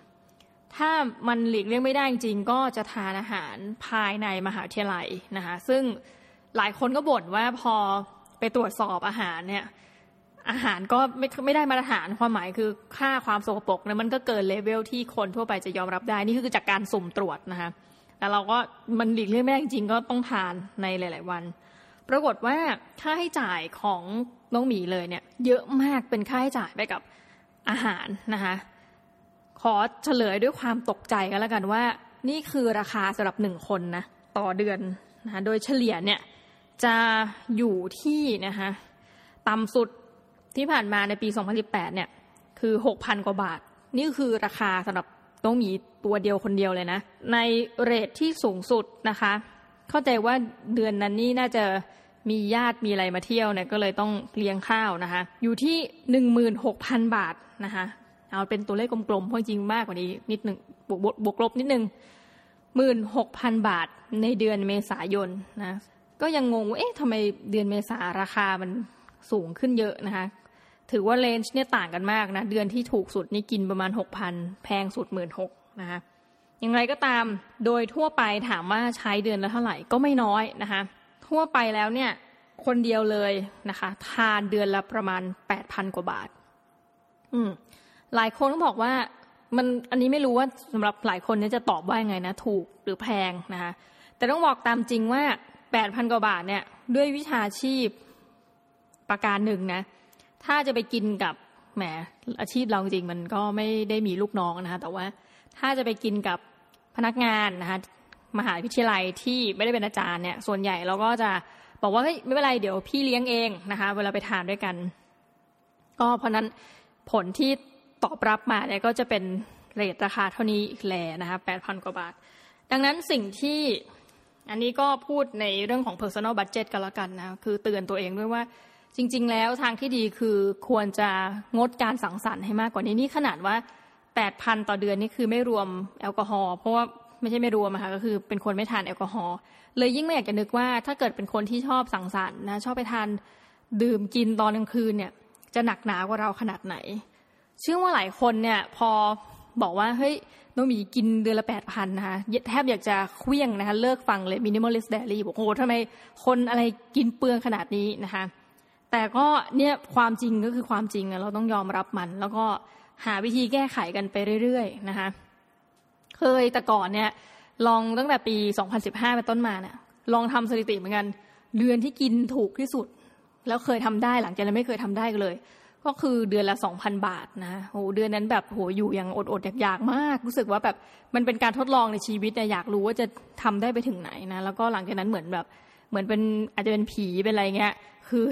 Speaker 1: ถ้ามันหลีกเลี่ยงไม่ได้จริงก็จะทานอาหารภายในมหาวิทยาลัยนะคะซึ่งหลายคนก็บ่นว่าพอไปตรวจสอบอาหารเนี่ยอาหารก็ไม่ไม่ได้มาตรฐานความหมายคือค่าความสกปรกเนี่ยมันก็เกินเลเวลที่คนทั่วไปจะยอมรับได้ นี่คือจากการสุ่มตรวจนะคะแต่เราก็มันหลีกเลี่ยงไม่ได้จริงก็ต้องทานในหลาย ๆ วัน รากฏว่าค่าให้จ่ายของน้องหมีเลยเนี่ย เยอะมากเป็นค่าให้จ่ายไปกับอาหารนะคะขอเฉลยด้วยความตกใจกันแล้วกันว่า นี่คือราคาสำหรับหนึ่งคนนะต่อเดือนนะคะโดยเฉลี่ยเนี่ยจะอยู่ที่นะคะต่ำสุดที่ผ่านมาในปี 2018 เนี่ย คือ 6,000 กว่าบาท นี่คือราคาสำหรับต้องมีตัวเดียวคนเดียวเลยนะ ในเรทที่สูงสุดนะคะ เข้าใจว่าเดือนนั้นนี่น่าจะ มีญาติมีอะไรมาเที่ยวเนี่ยก็เลยต้องเลี้ยงข้าวนะคะ อยู่ที่16,000บาทนะคะเอาเป็นตัวเลขกลมๆเพราะจริงมากกว่านี้นิดหนึ่งบวกบวกลบนิดหนึงหมื่นหกพันบาทในเดือนเมษายนนะก็ยังงงว่าเอ๊ะทำไมเดือนเมษาราคามันสูงขึ้นเยอะนะคะ ถือว่าเลนจ์เนี่ยต่างกันมากนะเดือนที่ถูกสุดนี่กินประมาณหกพันแพงสุดหมื่นหกนะคะอย่างไรก็ตามโดยทั่วไปถามว่าใช้เดือนละเท่าไหร่ก็ไม่น้อยนะคะ ทั่วไปแล้วเนี่ย คนเดียวเลยนะคะ ทานเดือนละประมาณแปดพันกว่าบาท อืม หลายคนก็บอกว่ามันอันนี้ไม่รู้ว่าสำหรับหลายคนเนี่ยจะตอบว่ายังไงนะ ถูกหรือแพงนะคะ แต่ต้องบอกตามจริงว่าแปดพันกว่าบาทเนี่ย ด้วยวิชาชีพประการหนึ่งนะ ถ้าจะไปกินกับแหมอาชีพเราจริงมันก็ไม่ได้มีลูกน้องนะคะ แต่ว่าถ้าจะไปกินกับพนักงานนะคะ มหาวิทยาลัยที่ไม่ได้เป็นอาจารย์เนี่ย ส่วนใหญ่เราก็จะบอกว่าเฮ้ยไม่เป็นไรเดี๋ยวพี่เลี้ยงเองนะคะ เวลาไปทานด้วยกัน ก็เพราะนั้นผลที่ตอบรับมาเนี่ยก็จะเป็นเรทราคาเท่านี้อีกแลนะคะแปดพันกว่าบาท ดังนั้นสิ่งที่อันนี้ก็พูดในเรื่องของ personal budget กันละกันนะ คือเตือนตัวเองด้วยว่าจริง ๆ แล้วทางที่ดีคือควรจะงดการสังสรรค์ให้มากกว่านี้นี่ขนาดว่าแปดพันต่อเดือนนี่คือไม่รวมแอลกอฮอล์เพราะว่า ไม่ใช่ไม่รวมอะค่ะก็คือเป็นคนไม่ทานแอลกอฮอล์เลยยิ่งไม่อยากจะนึกว่า ถ้าเกิดเป็นคนที่ชอบสังสรรค์นะชอบไปทานดื่มกินตอนกลางคืนเนี่ย จะหนักหนากว่าเราขนาดไหน เชื่อว่าหลายคนเนี่ย พอบอกว่าเฮ้ยน้องหมีกินเดือนละแปดพันนะคะแทบอยากจะเขวี้ยงนะคะเลิกฟังเลย minimalist diary บอกโอ้โหทำไมคนอะไรกินเปลืองขนาดนี้นะคะ แต่ก็เนี่ยความจริงก็คือความจริงเราต้องยอมรับมัน แล้วก็หาวิธีแก้ไขกันไปเรื่อยๆนะคะ เคยแต่ก่อนเนี่ย ลองตั้งแต่ปี 2015เป็นต้นมาเนี่ยลองทำสถิติเหมือนกัน เดือนที่กินถูกที่สุด แล้วเคยทำได้หลังจากนั้นไม่เคยทำได้เลย ก็คือเดือนละสองพันบาทนะโหเดือนนั้นแบบโหอยู่อย่างอดอดอยากๆมาก รู้สึกว่าแบบมันเป็นการทดลองในชีวิตอยากรู้ว่าจะทำได้ไปถึงไหนนะแล้วก็หลังจากนั้นเหมือนแบบเหมือนเป็นอาจจะเป็นผีเป็นอะไรเงี้ย คือ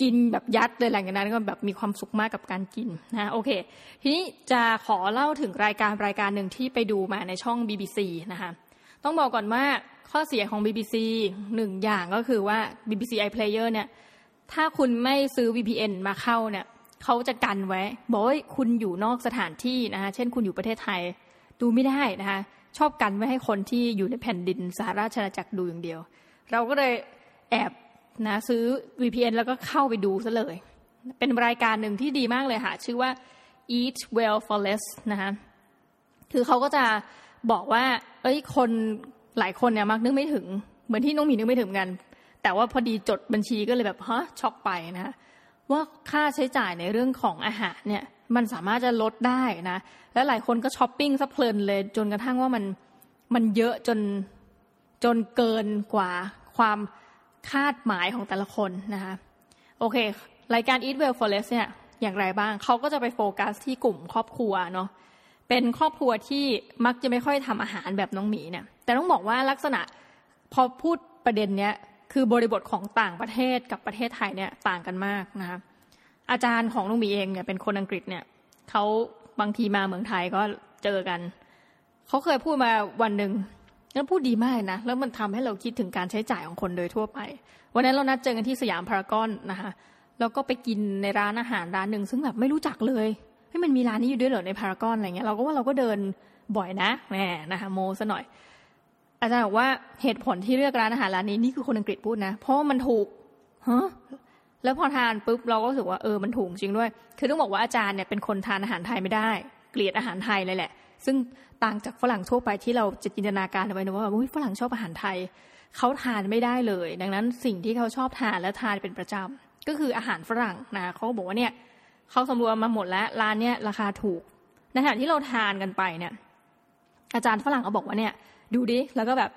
Speaker 1: กินแบบยัดเลยหลังจากนั้นก็แบบมีความสุขมากกับการกินนะโอเค ทีนี้จะขอเล่าถึงรายการรายการหนึ่งที่ไปดูมาในช่อง BBC นะคะต้องบอกก่อนว่าข้อเสียของ BBC หนึ่งอย่างก็คือว่า BBC iPlayer เนี่ยถ้าคุณไม่ซื้อ VPN มาเข้าเนี่ยเขาจะกันไว้บอกว่าคุณอยู่นอกสถานที่นะคะเช่นคุณอยู่ประเทศไทย ดูไม่ได้นะคะชอบกันไว้ให้คนที่อยู่ในแผ่นดินสหราชอาณาจักรดูอย่างเดียว เราก็เลยแอบ นะซื้อ VPN แล้วก็เข้าไปดูซะเลย เป็นรายการหนึ่งที่ดีมากเลยค่ะ ชื่อว่า Eat Well for Less นะคะคือเขาก็จะบอกว่า เอ้ยคนหลายคนเนี่ยมักนึกไม่ถึง เหมือนที่น้องหมีนึกไม่ถึงกัน แต่ว่าพอดีจดบัญชีก็เลยแบบฮะช็อกไปนะว่าค่าใช้จ่ายในเรื่องของอาหารเนี่ย มันสามารถจะลดได้นะ และหลายคนก็ช้อปปิ้งซะเพลินเลย จนกระทั่งว่ามันมันเยอะจนจนเกินกว่าความ คาดหมายของแต่ละคนนะคะโอเค รายการ Eat Well for Less เนี่ยอย่างไรบ้างเขาก็จะไปโฟกัสที่กลุ่มครอบครัวเนาะเป็นครอบครัวที่มักจะไม่ค่อยทำอาหารแบบน้องหมีเนี่ย แต่ต้องบอกว่าลักษณะพอพูดประเด็นเนี้ยคือบริบทของต่างประเทศกับประเทศไทยเนี่ยต่างกันมากนะคะอาจารย์ของน้องหมีเองเนี่ยเป็นคนอังกฤษเนี่ยเขาบางทีมาเมืองไทยก็เจอกันเขาเคยพูดมาวันหนึ่ง แล้วพูดดีมากนะ แล้วมันทำให้เราคิดถึงการใช้จ่ายของคนโดยทั่วไป วันนั้นเรานัดเจอกันที่สยามพารากอนนะคะแล้วก็ไปกินในร้านอาหารร้านหนึ่งซึ่งแบบไม่รู้จักเลยให้มันมีร้านนี้อยู่ด้วยเหรอในพารากอนอะไรเงี้ยเราก็ว่าเราก็เดินบ่อยนะแหมนะคะโมซะหน่อย อาจารย์บอกว่าเหตุผลที่เลือกร้านอาหารร้านนี้นี่คือคนอังกฤษพูดนะ เพราะมันถูกฮะแล้วพอทานปุ๊บเราก็รู้สึกว่าเออมันถูกจริงด้วย คือต้องบอกว่าอาจารย์เนี่ยเป็นคนทานอาหารไทยไม่ได้ เกลียดอาหารไทยเลยแหละ ซึ่งต่างจากฝรั่งทั่วไปที่เราจะจินตนาการเอาไว้นะว่าฝรั่งชอบอาหารไทยเขาทานไม่ได้เลย ดังนั้นสิ่งที่เขาชอบทานและทานเป็นประจำก็คืออาหารฝรั่งนะเขาบอกว่าเนี่ยเขาสำรวจมาหมดแล้วร้านเนี้ยราคาถูกในขณะที่เราทานกันไปเนี่ย อาจารย์ฝรั่งเขาบอกว่าเนี่ย ดูดิแล้วก็แบบ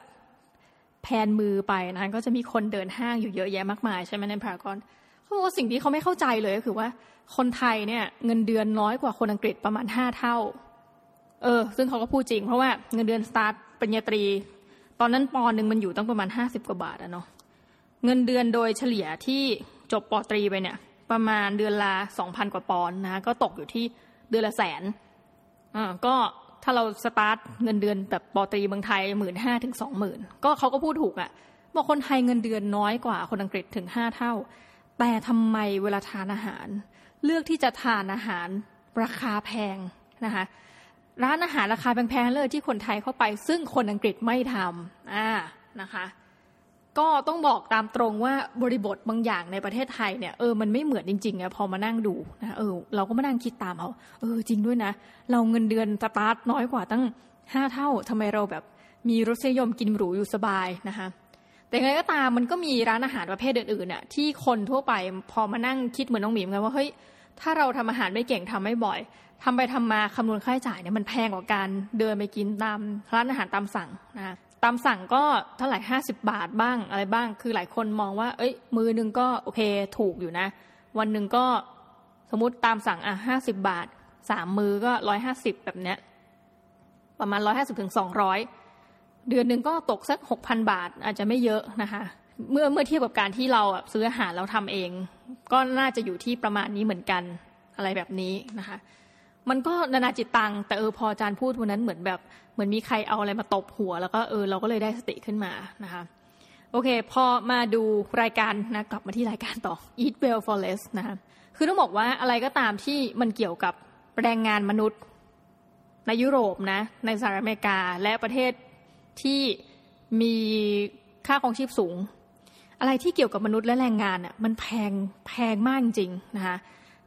Speaker 1: แพนมือไปนะก็จะมีคนเดินห้างอยู่เยอะแยะมากมายใช่ไหมในพารากอนเขาบอกว่าสิ่งที่เขาไม่เข้าใจเลยก็คือว่าคนไทยเนี่ย เงินเดือนน้อยกว่าคนอังกฤษประมาณห้าเท่า เออ ซึ่งเขาก็พูดจริง เพราะว่าเงินเดือนสตาร์ทปริญญาตรี ตอนนั้นปอนหนึ่งมันอยู่ตั้งประมาณห้าสิบกว่าบาทอะเนาะเงินเดือนโดยเฉลี่ยที่จบปอตรีไปเนี่ย ประมาณเดือนละสองพันกว่าปอนนะก็ตกอยู่ที่เดือนละแสนอ่าก็ถ้าเราสตาร์ทเงินเดือนแบบปอตรีเมืองไทยหมื่นห้าถึงสองหมื่นก็เขาก็พูดถูกอะบอกคนไทยเงินเดือนน้อยกว่าคนอังกฤษถึงห้าเท่า แต่ทำไมเวลาทานอาหาร เลือกที่จะทานอาหารราคาแพงนะคะ ร้านอาหารราคาแพงๆเลยที่คนไทยเข้าไป ซึ่งคนอังกฤษไม่ทำอ่านะคะ ก็ต้องบอกตามตรงว่าบริบทบางอย่างในประเทศไทยเนี่ยเออมันไม่เหมือนจริงๆอะพอมานั่งดูนะเออเราก็มานั่งคิดตามเอาเออจริงด้วยนะ เราเงินเดือนสตาร์ทน้อยกว่าตั้งห้าเท่าทำไมเราแบบมีรสนิยมกินหรูอยู่สบายนะคะแต่ไงก็ตามมันก็มีร้านอาหารประเภทอื่นๆน่ะที่คนทั่วไปพอมานั่งคิดเหมือนน้องหมีเหมือนกันว่าเฮ้ย ถ้าเราทำอาหารไม่เก่งทำไม่บ่อยทำไปทำมาคำนวณค่าใช้จ่ายเนี่ยมันแพงกว่าการเดินไปกินตามร้านอาหารตามสั่งนะตามสั่งก็เท่าไหร่ห้าสิบาทบ้างอะไรบ้าง คือหลายคนมองว่า เอ้ย มือหนึ่งก็โอเคถูกอยู่นะ วันหนึ่งก็สมมติตามสั่งอะห้าสิบาทสามมือก็ร้อยห้าสิบแบบเนี้ย ประมาณร้อยห้าสิบถึงสองร้อยเดือนหนึ่งก็ตกสักหกพันบาทอาจจะไม่เยอะนะคะ เมื่อเมื่อเทียบกับการที่เราซื้ออาหารเราทำเอง ก็น่าจะอยู่ที่ประมาณนี้เหมือนกันอะไรแบบนี้นะคะ มันก็นานาจิตตังแต่เออพออาจารย์พูดวันนั้นเหมือนแบบเหมือนมีใครเอาอะไรมาตบหัว แล้วก็เออเราก็เลยได้สติขึ้นมานะคะโอเค พอมาดูรายการนะกลับมาที่รายการต่อ Eat Well for Less นะคะคือต้องบอกว่าอะไรก็ตามที่มันเกี่ยวกับแรงงานมนุษย์ ในยุโรปนะในสหรัฐอเมริกาและประเทศที่มีค่าครองชีพสูง อะไรที่เกี่ยวกับมนุษย์และแรงงานอะมันแพงแพงมากจริงนะคะ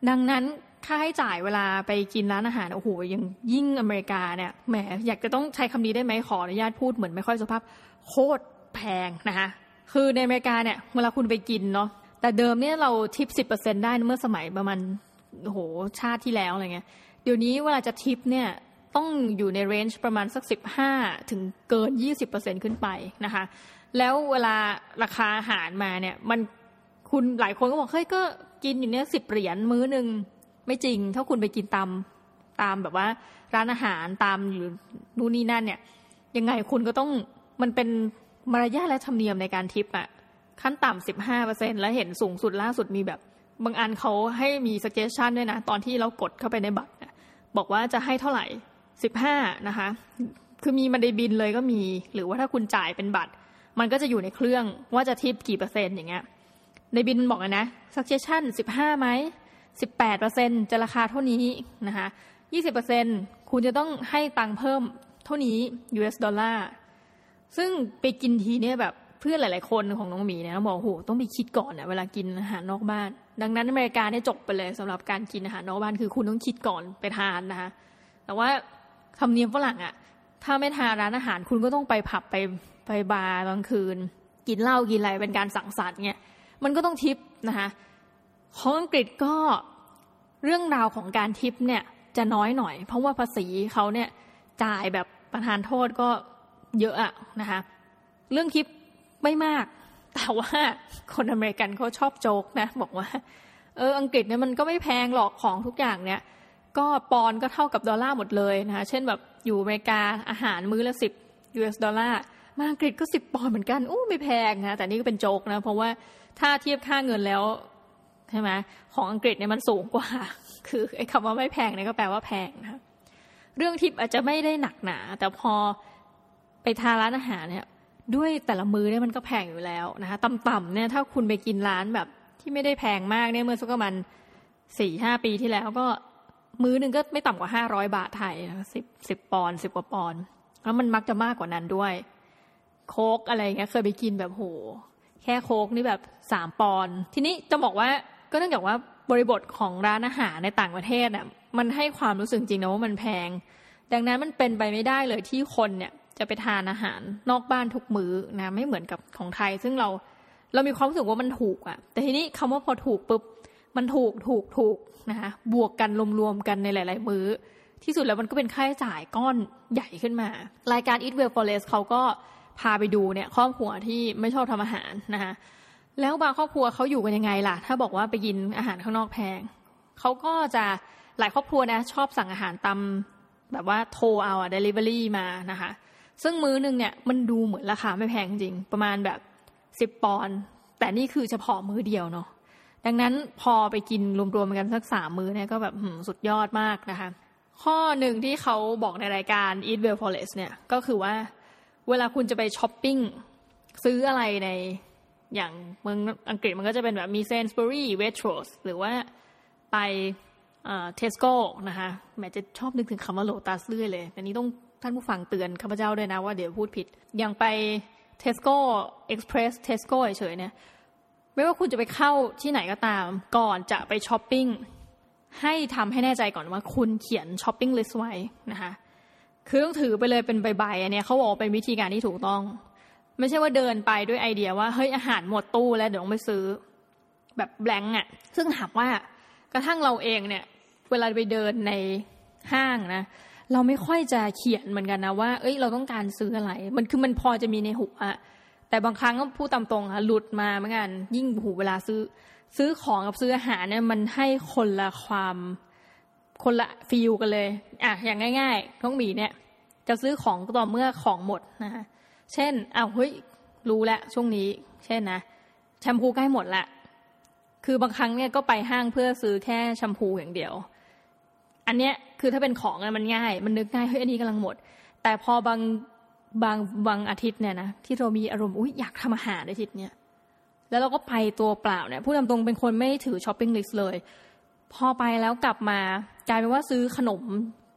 Speaker 1: ดังนั้นค่าให้จ่ายเวลาไปกินร้านอาหารโอ้โหยังยิ่งอเมริกาเนี่ยแหมอยากจะต้องใช้คำนี้ได้ไหมขออนุญาตพูดเหมือนไม่ค่อยสุภาพโคตรแพงนะคะคือในอเมริกาเนี่ยเวลาคุณไปกินเนาะแต่เดิมเนี่ยเราทิปสิบเปอร์เซ็นได้เมื่อสมัยประมาณโอ้โหชาติที่แล้วอะไรเงี้ยเดี๋ยวนี้เวลาจะทิปเนี่ยต้องอยู่ในเรนจ์ประมาณสักสิบห้าถึงเกินยี่สิบเปอร์เซ็นขึ้นไปนะคะ แล้วเวลาราคาอาหารมาเนี่ย มันคุณหลายคนก็บอกเฮ้ยก็กินอยู่เนี้ยสิบเหรียญมื้อหนึ่งไม่จริง ถ้าคุณไปกินตามตามแบบว่า ร้านอาหารตามอยู่นู่นนี่นั่นเนี่ย ยังไงคุณก็ต้องมันเป็นมารยาทและธรรมเนียมในการทิปอะขั้นต่ำสิบห้าเปอร์เซ็นแล้วเห็นสูงสุดล่าสุดมีแบบ บางอันเขาให้มี suggestion ด้วยนะ ตอนที่เรากดเข้าไปในบัตรบอกว่าจะให้เท่าไหร่สิบห้านะคะ คือมีมันในบินเลยก็มี หรือว่าถ้าคุณจ่ายเป็นบัตร มันก็จะอยู่ในเครื่องว่าจะทิปกี่เปอร์เซ็นต์อย่างเงี้ยในบินบอกนะ suggestion สิบห้าไหมสิบแปดเปอร์เซ็นจะราคาเท่านี้นะคะยี่สิบเปอร์เซ็นคุณจะต้องให้ตังค์เพิ่มเท่านี้ US ดอลลาร์ซึ่งไปกินทีเนี่ยแบบเพื่อนหลาย ๆ คนของน้องหมีเนี่ยบอกโหต้องไปคิดก่อนนี่ยเวลากินอาหารนอกบ้าน ดังนั้นอเมริกาเนี่ยจบไปเลยสำหรับการกินอาหารนอกบ้านคือคุณต้องคิดก่อนไปทานนะคะแต่ว่าธรรมเนียมฝรั่งอะถ้าไม่ทานร้านอาหารคุณก็ต้องไปผับไป ไปบาร์กลางคืน กินเหล้ากินอะไรเป็นการสังสรรค์เนี่ยมันก็ต้องทิปนะคะของอังกฤษก็เรื่องราวของการทิปเนี่ยจะน้อยหน่อย เพราะว่าภาษีเขาเนี่ยจ่ายแบบประทานโทษก็เยอะอะนะคะเรื่องทิปไม่มาก แต่ว่าคนอเมริกันเขาชอบโจกนะ บอกว่าเอออังกฤษเนี่ยมันก็ไม่แพงหรอกของทุกอย่างเนี่ย ก็ปอนก็เท่ากับดอลลาร์หมดเลยนะคะเช่นแบบอยู่อเมริกาอาหารมื้อละสิบ US ดอลลาร์ มาอังกฤษก็สิบปอนด์เหมือนกันอู้ไม่แพงนะแต่นี่ก็เป็นโจกนะ เพราะว่าถ้าเทียบค่าเงินแล้วใช่ไหมของอังกฤษเนี่ยมันสูงกว่า คือไอ้คำว่าไม่แพงเนี่ยก็แปลว่าแพงนะเรื่องทิปอาจจะไม่ได้หนักหนา แต่พอไปทานร้านอาหารเนี่ย ด้วยแต่ละมื้อเนี่ยมันก็แพงอยู่แล้วนะคะต่ำๆเนี่ยถ้าคุณไปกินร้านแบบที่ไม่ได้แพงมากเนี่ยเมื่อสักประมาณสี่ห้าปีที่แล้วก็มื้อหนึ่งก็ไม่ต่ำกว่าห้าร้อยบาทไทยนะสิบสิบปอนสิบกว่าปอนแล้วมันมักจะมากกว่านั้นด้วย โคกอะไรเงี้ยเคยไปกินแบบโห แค่โคกนี่แบบสามปอนทีนี้จะบอกว่าก็เนื่องจากว่าบริบทของร้านอาหารในต่างประเทศน่ะมันให้ความรู้สึกจริงนะว่ามันแพง ดังนั้นมันเป็นไปไม่ได้เลยที่คนเนี่ยจะไปทานอาหารนอกบ้านทุกมื้อนะไม่เหมือนกับของไทย ซึ่งเราเรามีความรู้สึกว่ามันถูกอะแต่ทีนี้คำว่าพอถูกปุ๊บมันถูกถูกถูกนะคะบวกกันรวมๆกันในหลาย ๆ มื้อ ที่สุดแล้วมันก็เป็นค่าใช้จ่ายก้อนใหญ่ขึ้นมา รายการ Eat Well for Less เขาก็ พาไปดูเนี่ยครอบครัวที่ไม่ชอบทำอาหารนะคะแล้วบางครอบครัวเขาอยู่กันยังไงล่ะ ถ้าบอกว่าไปกินอาหารข้างนอกแพงเขาก็จะหลายครอบครัวนะชอบสั่งอาหารตามแบบว่าโทรเอาอะเดลิเวอรี่มานะคะ ซึ่งมื้อหนึ่งเนี่ยมันดูเหมือนราคาไม่แพงจริง ประมาณแบบสิบปอนด์แต่นี่คือเฉพาะมื้อเดียวเนาะดังนั้นพอไปกินรวมๆกันสักสามมื้อเนี่ยก็แบบสุดยอดมากนะคะ ข้อหนึ่งที่เขาบอกในรายการ Eat Well for Less เนี่ยก็คือว่า เวลาคุณจะไปช้อปปิ้งซื้ออะไรในอย่างเมืองอังกฤษมันก็จะเป็นแบบมี Sainsbury's Waitrose หรือว่าไปเทสโก้นะคะแม้จะชอบนึกถึงคำว่าโลตัสเรื่อยเลยแต่นี้ต้องท่านผู้ฟังเตือนข้าพเจ้าด้วยนะว่าเดี๋ยวพูดผิด อย่างไป Tesco Express Tesco เฉยเนี่ย ไม่ว่าคุณจะไปเข้าที่ไหนก็ตาม ก่อนจะไปช้อปปิ้งให้ทำให้แน่ใจก่อนว่าคุณเขียน shopping list ไว้นะคะ คือต้องถือไปเลยเป็นใบๆอันนี้เขาบอกเป็นวิธีการที่ถูกต้อง ไม่ใช่ว่าเดินไปด้วยไอเดียว่าเฮ้ยอาหารหมดตู้แล้วเดี๋ยวต้องไปซื้อ แบบ blank อะ ซึ่งหากว่ากระทั่งเราเองเนี่ย เวลาไปเดินในห้างนะเราไม่ค่อยจะเขียนเหมือนกันนะว่า เอ้ย เราต้องการซื้ออะไร มันคือมันพอจะมีในหัวแต่บางครั้งก็พูดตามตรงค่ะหลุดมาเหมือนกัน ยิ่งหูเวลาซื้อ ซื้อของกับซื้ออาหารเนี่ยมันให้คนละความ คนละฟีลกันเลยอะอย่างง่ายๆน้องหมีเนี่ยจะซื้อของต่อเมื่อของหมดนะคะเช่นอ้าวเฮ้ยรู้แล้วช่วงนี้ เช่นนะแชมพูใกล้หมดละ คือบางครั้งเนี่ยก็ไปห้างเพื่อซื้อแค่แชมพูอย่างเดียว อันเนี้ยคือถ้าเป็นของมันง่าย มันนึกง่ายเฮ้ยอันนี้กำลังหมด แต่พอบางบางบางอาทิตย์เนี่ยนะที่เรามีอารมณ์อุ้ยอยากทำอาหารอาทิตย์เนี่ยแล้วเราก็ไปตัวเปล่าเนี่ยพูดตรงเป็นคนไม่ถือ shopping list เลย พอไปแล้วกลับมากลายเป็นว่าซื้อขนม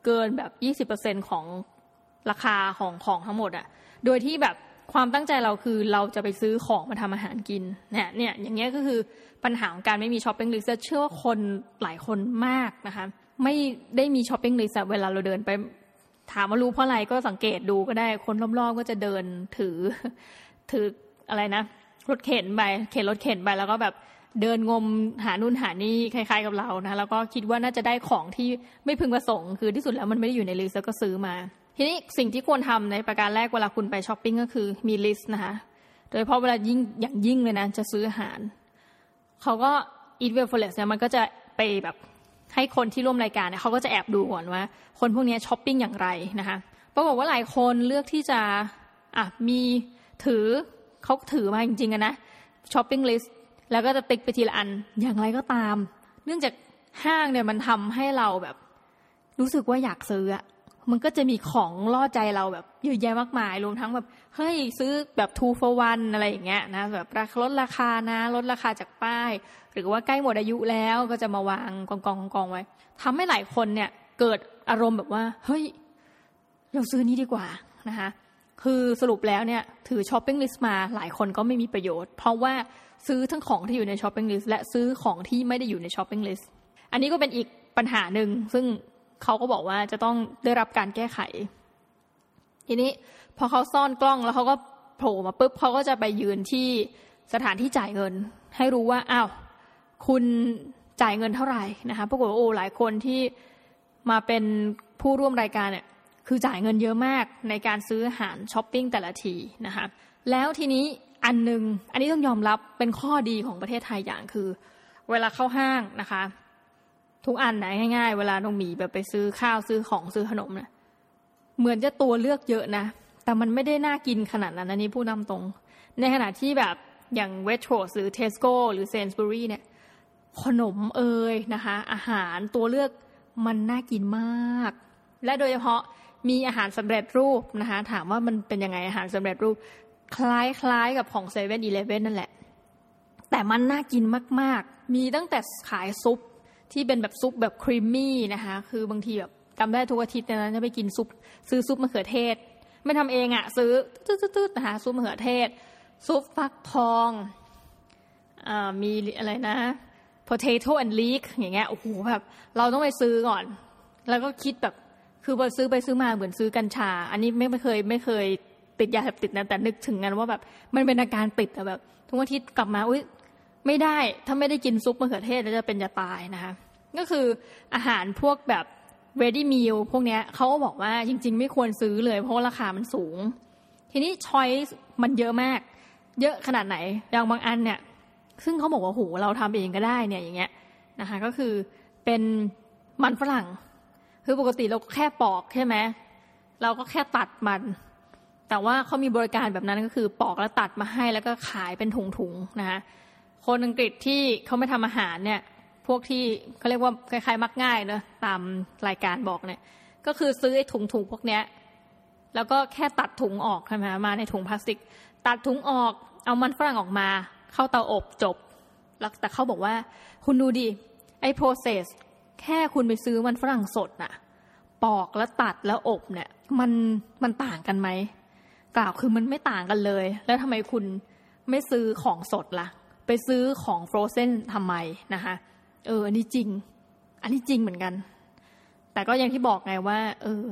Speaker 1: เกินแบบยี่สิบเปอร์เซ็นของราคาของของทั้งหมดอะโดยที่แบบความตั้งใจเราคือเราจะไปซื้อของมาทำอาหารกินเนี่ยเนี่ยอย่างเงี้ยก็คือปัญหาของการไม่มี shopping list เชื่อว่าคนหลายคนมากนะคะ ไม่ได้มี shopping list เวลาเราเดินไป ถามว่ารู้เพราะอะไรก็สังเกตดูก็ได้คนรอบๆก็จะเดินถือถืออะไรนะรถเข็นไปเข็นรถเข็นไปแล้วก็แบบ เดินงมหานู่นหานี่คล้าย ๆ กับเรานะแล้วก็คิดว่าน่าจะได้ของที่ไม่พึงประสงค์ คือที่สุดแล้วมันไม่ได้อยู่ใน list แล้วก็ซื้อมา ทีนี้สิ่งที่ควรทำในประการแรกเวลาคุณไปช้อปปิ้งก็คือมี list นะคะโดยเฉพาะเวลายิ่งอย่างยิ่งเลยนะจะซื้ออาหารเขาก็ eat well for less เนี่ยมันก็จะไปแบบให้คนที่ร่วมรายการเนี่ยเขาก็จะแอบดูก่อนว่า คนพวกนี้ช้อปปิ้งอย่างไรนะคะปรากฏว่าหลายคนเลือกที่จะอะมีถือเขาถือมาจริงๆนะ shopping list แล้วก็จะ tick ไปทีละอันอย่างไรก็ตาม เนื่องจากห้างเนี่ยมันทำให้เราแบบ รู้สึกว่าอยากซื้ออะมันก็จะมีของล่อใจเราแบบเยอะแยะมากมายรวมทั้งแบบเฮ้ยซื้อแบบ two for one อะไรอย่างเงี้ยนะแบบลดราคานะลดราคาจากป้าย หรือว่าใกล้หมดอายุแล้วก็จะมาวางกองกองกองไว้ทำให้หลายคนเนี่ยเกิดอารมณ์แบบว่า เฮ้ย เราซื้อนี้ดีกว่านะคะคือสรุปแล้วเนี่ยถือ shopping list มาหลายคนก็ไม่มีประโยชน์ เพราะว่า ซื้อทั้งของที่อยู่ใน shopping list และซื้อของที่ไม่ได้อยู่ใน shopping list อันนี้ก็เป็นอีกปัญหาหนึ่งซึ่งเขาก็บอกว่าจะต้องได้รับการแก้ไข ทีนี้พอเขาซ่อนกล้องแล้วเขาก็โผล่มาปุ๊บเขาก็จะไปยืนที่สถานที่จ่ายเงิน ให้รู้ว่าอ้าวคุณจ่ายเงินเท่าไหร่นะคะปรากฏว่าโอ้หลายคนที่มาเป็นผู้ร่วมรายการเนี่ยคือจ่ายเงินเยอะมากในการซื้ออาหารช้อปปิ้งแต่ละทีนะคะแล้วทีนี้ อันหนึ่งอันนี้ต้องยอมรับเป็นข้อดีของประเทศไทยอย่างคือ เวลาเข้าห้างนะคะ ทุกอันไหนง่ายๆ เวลาน้องหมีแบบไปซื้อข้าวซื้อของซื้อขนมเนี่ยเหมือนจะตัวเลือกเยอะนะ แต่มันไม่ได้น่ากินขนาดนั้นอันนี้พูดตามตรง ในขณะที่แบบอย่าง Waitrose หรือเทสโก้หรือ Sainsbury's เนี่ย ขนมเอ่ยนะคะ อาหารตัวเลือกมันน่ากินมาก และโดยเฉพาะมีอาหารสำเร็จรูปนะคะ ถามว่ามันเป็นยังไงอาหารสำเร็จรูป คล้ายๆกับของเซเว่นอีเลฟเว่นนั่นแหละ แต่มันน่ากินมากๆ มีตั้งแต่ขายซุปที่เป็นแบบซุปแบบครีมมี่นะคะ คือบางทีแบบจำได้ทุกอาทิตย์นะจะไปกินซุป ซื้อซุปมะเขือเทศ ไม่ทำเองอะ่ะ ซื้อตืดๆนะคะซุปมะเขือเทศ ซุปฟักทองอมีอะไรนะ potato and leek อย่างเงี้ยโอ้โหแบบเราต้องไปซื้อก่อน แล้วก็คิดแบบคือพอซื้อไปซื้อมาเหมือนซื้อกัญชา อันนี้ไม่เคยไม่เคย ติดยาเสพติดนะแต่นึกถึงกันว่าแบบ มันเป็นอาการติดอะแบบ ทุกอาทิตย์กลับมาอุ้ยไม่ได้ถ้าไม่ได้กินซุปมะเขือเทศแล้วจะเป็นจะตายนะคะก็คืออาหารพวกแบบ ready meal พวกเนี้ยเขาก็บอกว่าจริง ๆ ไม่ควรซื้อเลยเพราะราคามันสูง ทีนี้ช้อยส์มันเยอะมาก เยอะขนาดไหนอย่างบางอันเนี่ย ซึ่งเขาบอกว่าโหเราทำเองก็ได้เนี่ยอย่างเงี้ยนะคะก็คือเป็นมันฝรั่ง คือปกติเราแค่ปอกใช่ไหมเราก็แค่ตัดมัน แต่ว่าเขามีบริการแบบนั้นก็คือปอกแล้วตัดมาให้แล้วก็ขายเป็นถุงๆนะคะคนอังกฤษที่เขาไม่ทำอาหารเนี่ย พวกที่เขาเรียกว่าคล้ายๆ มักง่ายเนะตามรายการบอกเนี่ย ก็คือซื้อไอ้ถุงถุงพวกเนี้ย แล้วก็แค่ตัดถุงออกใช่ไหมมาในถุงพลาสติก ตัดถุงออก เอามันฝรั่งออกมา เข้าเตาอบจบแล้วแต่เขาบอกว่า คุณดูดิไอ้ process แค่คุณไปซื้อมันฝรั่งสดน่ะ ปอกแล้วตัดแล้วอบเนี่ย มันมันต่างกันไหม กล่าวคือมันไม่ต่างกันเลย แล้วทำไมคุณไม่ซื้อของสดละ่ะ ไปซื้อของฟรอเซนทำไมนะคะเอออันนี้จริง อันนี้จริงเหมือนกัน แต่ก็อย่างที่บอกไงว่า เออ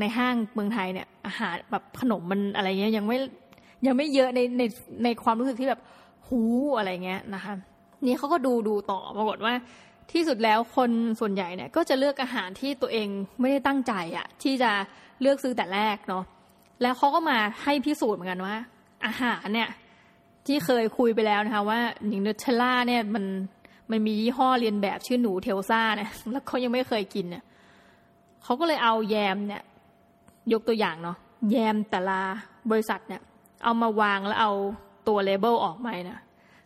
Speaker 1: ในห้างเมืองไทยเนี่ย อาหารแบบขนมมันอะไรเงี้ยยังไม่ยังไม่เยอะในในในความรู้สึกที่แบบหูอะไรเงี้ยนะคะ นี่เขาก็ดูดูต่อปรากฏว่า ที่สุดแล้วคนส่วนใหญ่เนี่ย ก็จะเลือกอาหารที่ตัวเองไม่ได้ตั้งใจอะที่จะเลือกซื้อแต่แรกเนาะ แล้วเขาก็มาให้พิสูจน์เหมือนกันว่า อาหารเนี่ย ที่เคยคุยไปแล้วนะคะว่าหนิงเนเทล่าเนี่ยมันมันมียี่ห้อเรียนแบบชื่อหนูเทลซ่าเนี่ยแล้วเขายังไม่เคยกินเนี่ยเขาก็เลยเอาแยมเนี่ย ยกตัวอย่างเนาะแยมแต่ละบริษัทเนี่ย เอามาวางแล้วเอาตัวเลเบลออกมานะ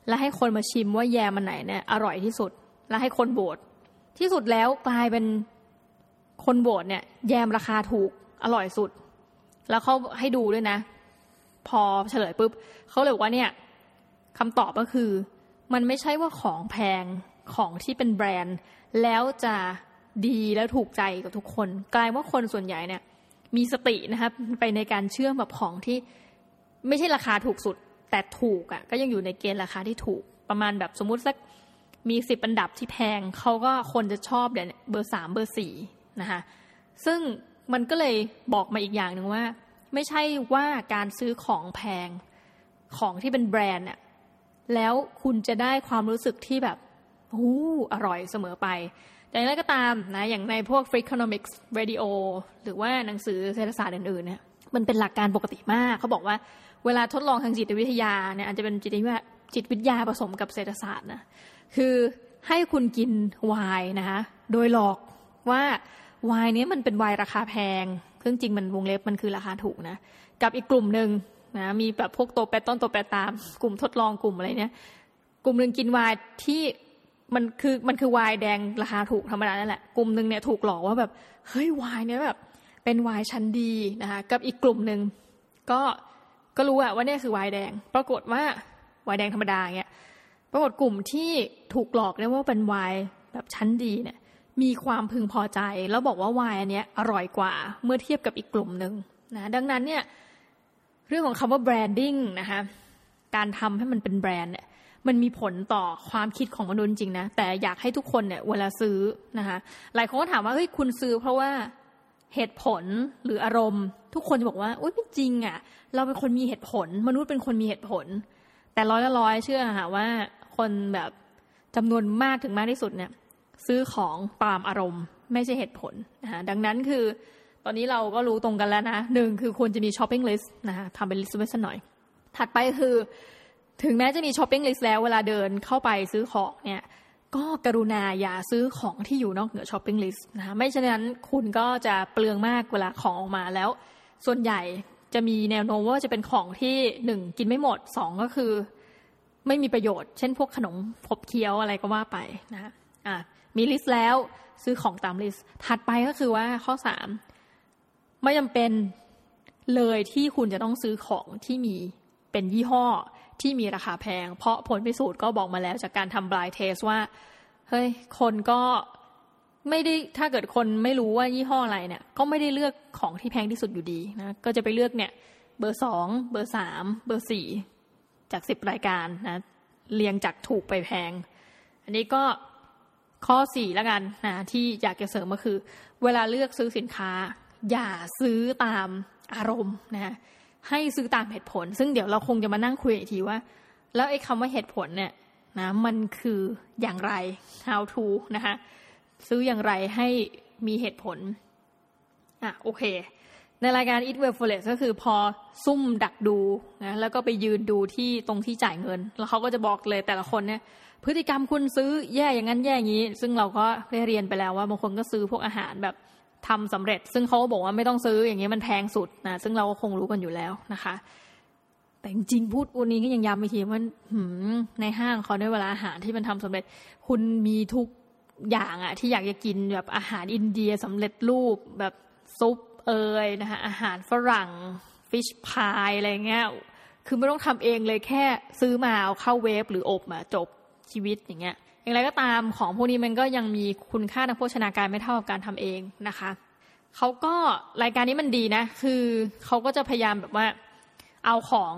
Speaker 1: แล้วให้คนมาชิมว่าแยมมันไหนเนี่ยอร่อยที่สุด แล้วให้คนโบดที่สุดแล้วกลายเป็นคนโบดเนี่ย แยมราคาถูกอร่อยสุด แล้วเขาให้ดูด้วยนะ พอเฉลยปุ๊บเขาเลยบอกว่าเนี่ยคำตอบก็คือ มันไม่ใช่ว่าของแพงของที่เป็นแบรนด์ แล้วจะดีแล้วถูกใจกับทุกคน กลายว่าคนส่วนใหญ่เนี่ย มีสตินะครับ ไปในการเชื่อมแบบของที่ไม่ใช่ราคาถูกสุด แต่ถูกอะ่ะ ก็ยังอยู่ในเกณฑ์ราคาที่ถูกประมาณแบบสมมุติสักมีสิบอันดับที่แพงเขาก็คนจะชอบเดี๋ยวเบอร์สามเบอร์สี่นะคะซึ่ง มันก็เลยบอกมาอีกอย่างหนึ่งว่า ไม่ใช่ว่าการซื้อของแพงของที่เป็นแบรนด์เนี่ยแล้วคุณจะได้ความรู้สึกที่แบบหูอร่อยเสมอไป แต่อย่างไรก็ตามนะอย่างในพวก Freakonomics Radio หรือว่าหนังสือเศรษฐศาสตร์อื่นๆเนี่ยมันเป็นหลักการปกติมาก เขาบอกว่าเวลาทดลองทางจิตวิทยาเนี่ยอาจจะเป็นจิตวิทยาจิตวิทยาผสมกับเศรษฐศาสตร์นะคือให้คุณกินไวน์นะคะโดยหลอกว่า ไวน์นี้มันเป็นไวน์ราคาแพงซึ่งจริงมันวงเล็บมันคือราคาถูกนะ กับอีกกลุ่มหนึ่งนะมีแบบพวกโตแปรต้นโตแปรตาม กลุ่มทดลองกลุ่มอะไรเนี้ยกลุ่มหนึ่งกินไวน์ที่มันคือมันคือไวน์แดงราคาถูกธรรมดานั่นแหละ กลุ่มหนึ่งเนี่ยถูกหลอกว่าแบบเฮ้ยไวน์เนี่ยแบบเป็นไวน์ชั้นดีนะคะกับอีกกลุ่มหนึ่งก็ก็รู้อะว่าเนี่ยคือไวน์แดง ปรากฏว่าไวน์แดงธรรมดาเนี่ยปรากฏกลุ่มที่ถูกหลอกเนี่ยว่าเป็นไวน์แบบชั้นดีเนี่ย มีความพึงพอใจ แล้วบอกว่าวน์อันนี้อร่อยกว่าเมื่อเทียบกับอีกกลุ่มหนึ่งนะดังนั้นเนี่ยเรื่องของคำว่าแบรนดิ้งนะคะการทำให้มันเป็นแบรนด์เนี่ยมันมีผลต่อความคิดของมนุษย์จริงนะ แต่อยากให้ทุกคนเนี่ยเวลาซื้อนะคะหลายคนก็ถามว่าเฮ้ยคุณซื้อเพราะว่าเหตุผลหรืออารมณ์ ทุกคนจะบอกว่าโอ๊ยไม่จริงอะ่ะ เราเป็นคนมีเหตุผล มนุษย์เป็นคนมีเหตุผล แต่ร้อยละร้อยเชื่อค่ะว่า คนแบบจำนวนมากถึงมากที่สุดเนี่ย ซื้อของตามอารมณ์ ไม่ใช่เหตุผลนะคะดังนั้นคือตอนนี้เราก็รู้ตรงกันแล้วนะหนึ่งคือควรจะมี shopping list นะคะทำเป็น list ไว้สักหน่อย ถัดไปคือ ถึงแม้จะมี shopping list แล้วเวลาเดินเข้าไปซื้อของเนี่ยก็กรุณาอย่าซื้อของที่อยู่นอกเหนือ shopping list นะคะไม่เช่นนั้นคุณก็จะเปลืองมากเวลาของออกมาแล้ว ส่วนใหญ่จะมีแนวโน้มว่าจะเป็นของที่หนึ่งกินไม่หมดสองก็คือ ไม่มีประโยชน์ เช่นพวกขนมขบเคี้ยวอะไรก็ว่าไปนะอะ มี list แล้วซื้อของตาม list ถัดไปก็คือว่าข้อสามไม่จำเป็นเลยที่คุณจะต้องซื้อของที่มีเป็นยี่ห้อที่มีราคาแพง เพราะผลพิสูจน์ก็บอกมาแล้วจากการทำ blind test ว่า เฮ้ย คนก็ไม่ได้ถ้าเกิดคนไม่รู้ว่ายี่ห้ออะไรเนี่ย ก็ไม่ได้เลือกของที่แพงที่สุดอยู่ดีนะ ก็จะไปเลือกเนี่ย เบอร์สองเบอร์สามเบอร์สี่จากสิบรายการนะเรียงจากถูกไปแพง อันนี้ก็ ข้อสี่แล้วกันนะที่อยากจะเสริมก็คือ เวลาเลือกซื้อสินค้า อย่าซื้อตามอารมณ์นะให้ซื้อตามเหตุผล ซึ่งเดี๋ยวเราคงจะมานั่งคุยอีกทีว่า แล้วไอ้คำว่าเหตุผลเนี่ยนะมันคืออย่างไร how to นะคะซื้ออย่างไรให้มีเหตุผลอะโอเค ในรายการ Eat Well f o r e s ก็คือพอซุ่มดักดูนะแล้วก็ไปยืนดูที่ตรงที่จ่ายเงิน แล้วเขาก็จะบอกเลยแต่ละคนเนี่ย พฤติกรรมคุณซื้อแย่อย่างนั้นแย่อย่างนี้ ซึ่งเราก็ได้เรียนไปแล้วว่าบางคนก็ซื้อพวกอาหารแบบทำสำเร็จ ซึ่งเขาบอกว่าไม่ต้องซื้ออย่างนี้มันแพงสุดนะซึ่งเราก็คงรู้กันอยู่แล้วนะคะ แต่จริงพูดวันนี้ก็ยังย้ำอีกทีว่าในห้างเขาในเวลาอาหารที่มันทำสำเร็จ คุณมีทุกอย่างอะที่อยากจะกินแบบอาหารอินเดียสำเร็จรูปแบบซุปเอยนะคะอาหารฝรั่งฟิชพายอะไรเงี้ยคือไม่ต้องทำเองเลยแค่ซื้อมาเอาเข้าเวฟหรืออบมาจบ ชีวิตอย่างเงี้ยอย่างไรก็ตามของพวกนี้มันก็ยังมีคุณค่าทางโภชนาการไม่เท่ากับการทำเองนะคะเขาก็รายการนี้มันดีนะ คือเขาก็จะพยายามแบบว่าเอาของ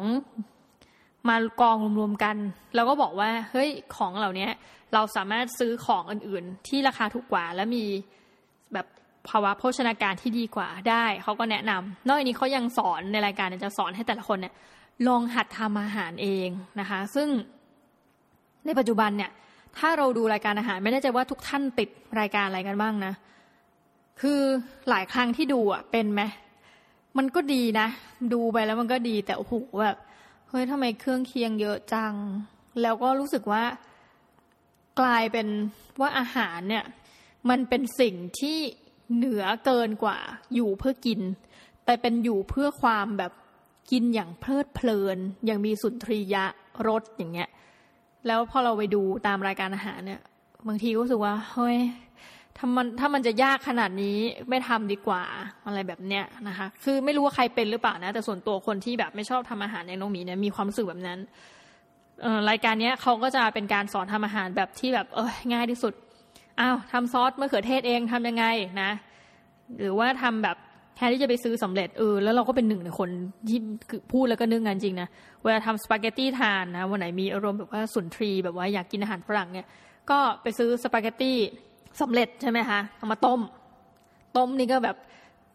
Speaker 1: มากองรวมๆกัน แล้วก็บอกว่าเฮ้ยของเหล่านี้เราสามารถซื้อของอื่นๆ ที่ราคาถูกกว่า และมีแบบภาวะโภชนาการที่ดีกว่าได้เขาก็แนะนำนอกจากนี้เขายังสอนในรายการจะสอนให้แต่ละคนเนี่ยลองหัดทำอาหารเองนะคะ ซึ่ง ในปัจจุบันเนี่ย ถ้าเราดูรายการอาหาร ไม่แน่ใจว่าทุกท่านติดรายการอะไรกันบ้างนะ คือหลายครั้งที่ดูอะเป็นไหมมันก็ดีนะ ดูไปแล้วมันก็ดีแต่โอ้โหแบบเฮ้ยทำไมเครื่องเคียงเยอะจัง แล้วก็รู้สึกว่า กลายเป็นว่าอาหารเนี่ย มันเป็นสิ่งที่เหนือเกินกว่า อยู่เพื่อกิน แต่เป็นอยู่เพื่อความแบบกินอย่างเพลิดเพลิน อย่างมีสุนทรียะรสอย่างเงี้ย แล้วพอเราไปดูตามรายการอาหารเนี่ย บางทีก็รู้สึกว่าเฮ้ยถ้ามันถ้ามันจะยากขนาดนี้ไม่ทำดีกว่าอะไรแบบเนี้ยนะคะ คือไม่รู้ว่าใครเป็นหรือเปล่านะ แต่ส่วนตัวคนที่แบบไม่ชอบทำอาหารในน้องมีเนี่ยมีความรู้สึกแบบนั้นรายการนี้เขาก็จะเป็นการสอนทำอาหารแบบที่แบบเออง่ายที่สุดอ้าวทำซอสมะเขือเทศเองทำยังไงนะ หรือว่าทำแบบ แทนที่จะไปซื้อสำเร็จเออแล้วเราก็เป็นหนึ่งในคนที่พูดแล้วก็นึกงานจริงนะเวลาทำสปาเกตตี้ทานนะวันไหนมีอารมณ์แบบว่าสุนทรีแบบว่าอยากกินอาหารฝรั่งเนี่ย ก็ไปซื้อสปาเกตตี้สำเร็จใช่ไหมคะเอามาต้ม ต้มนี่ก็แบบ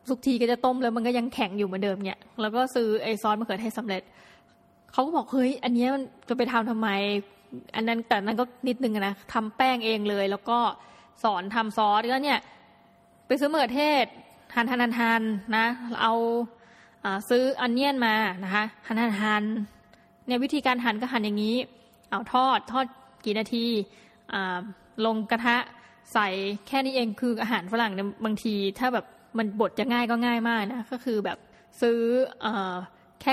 Speaker 1: ทุกทีก็จะต้มแล้วมันก็ยังแข็งอยู่เหมือนเดิมเนี่ย แล้วก็ซื้อไอ้ซอสมะเขือเทศสำเร็จเขาก็บอกเฮ้ยอันนี้มันจะไปทำทำไม อันนั้นแต่นั้นก็นิดนึงนะทำแป้งเองเลย แล้วก็สอนทำซอสก็เนี่ย ไปซื้อมะเขือเทศ หั่นหั่นหั่นนะเอาซื้ออันเนียนมานะคะหั่นหั่นหั่นเนี่ยวิธีการหั่นก็หั่นอย่างนี้ เอาทอดทอดกี่นาทีลงกระทะใส่แค่นี้เองคืออาหารฝรั่งเนี่ยบางที ถ้าแบบมันบดจะง่ายก็ง่ายมากนะก็คือแบบซื้ออแค่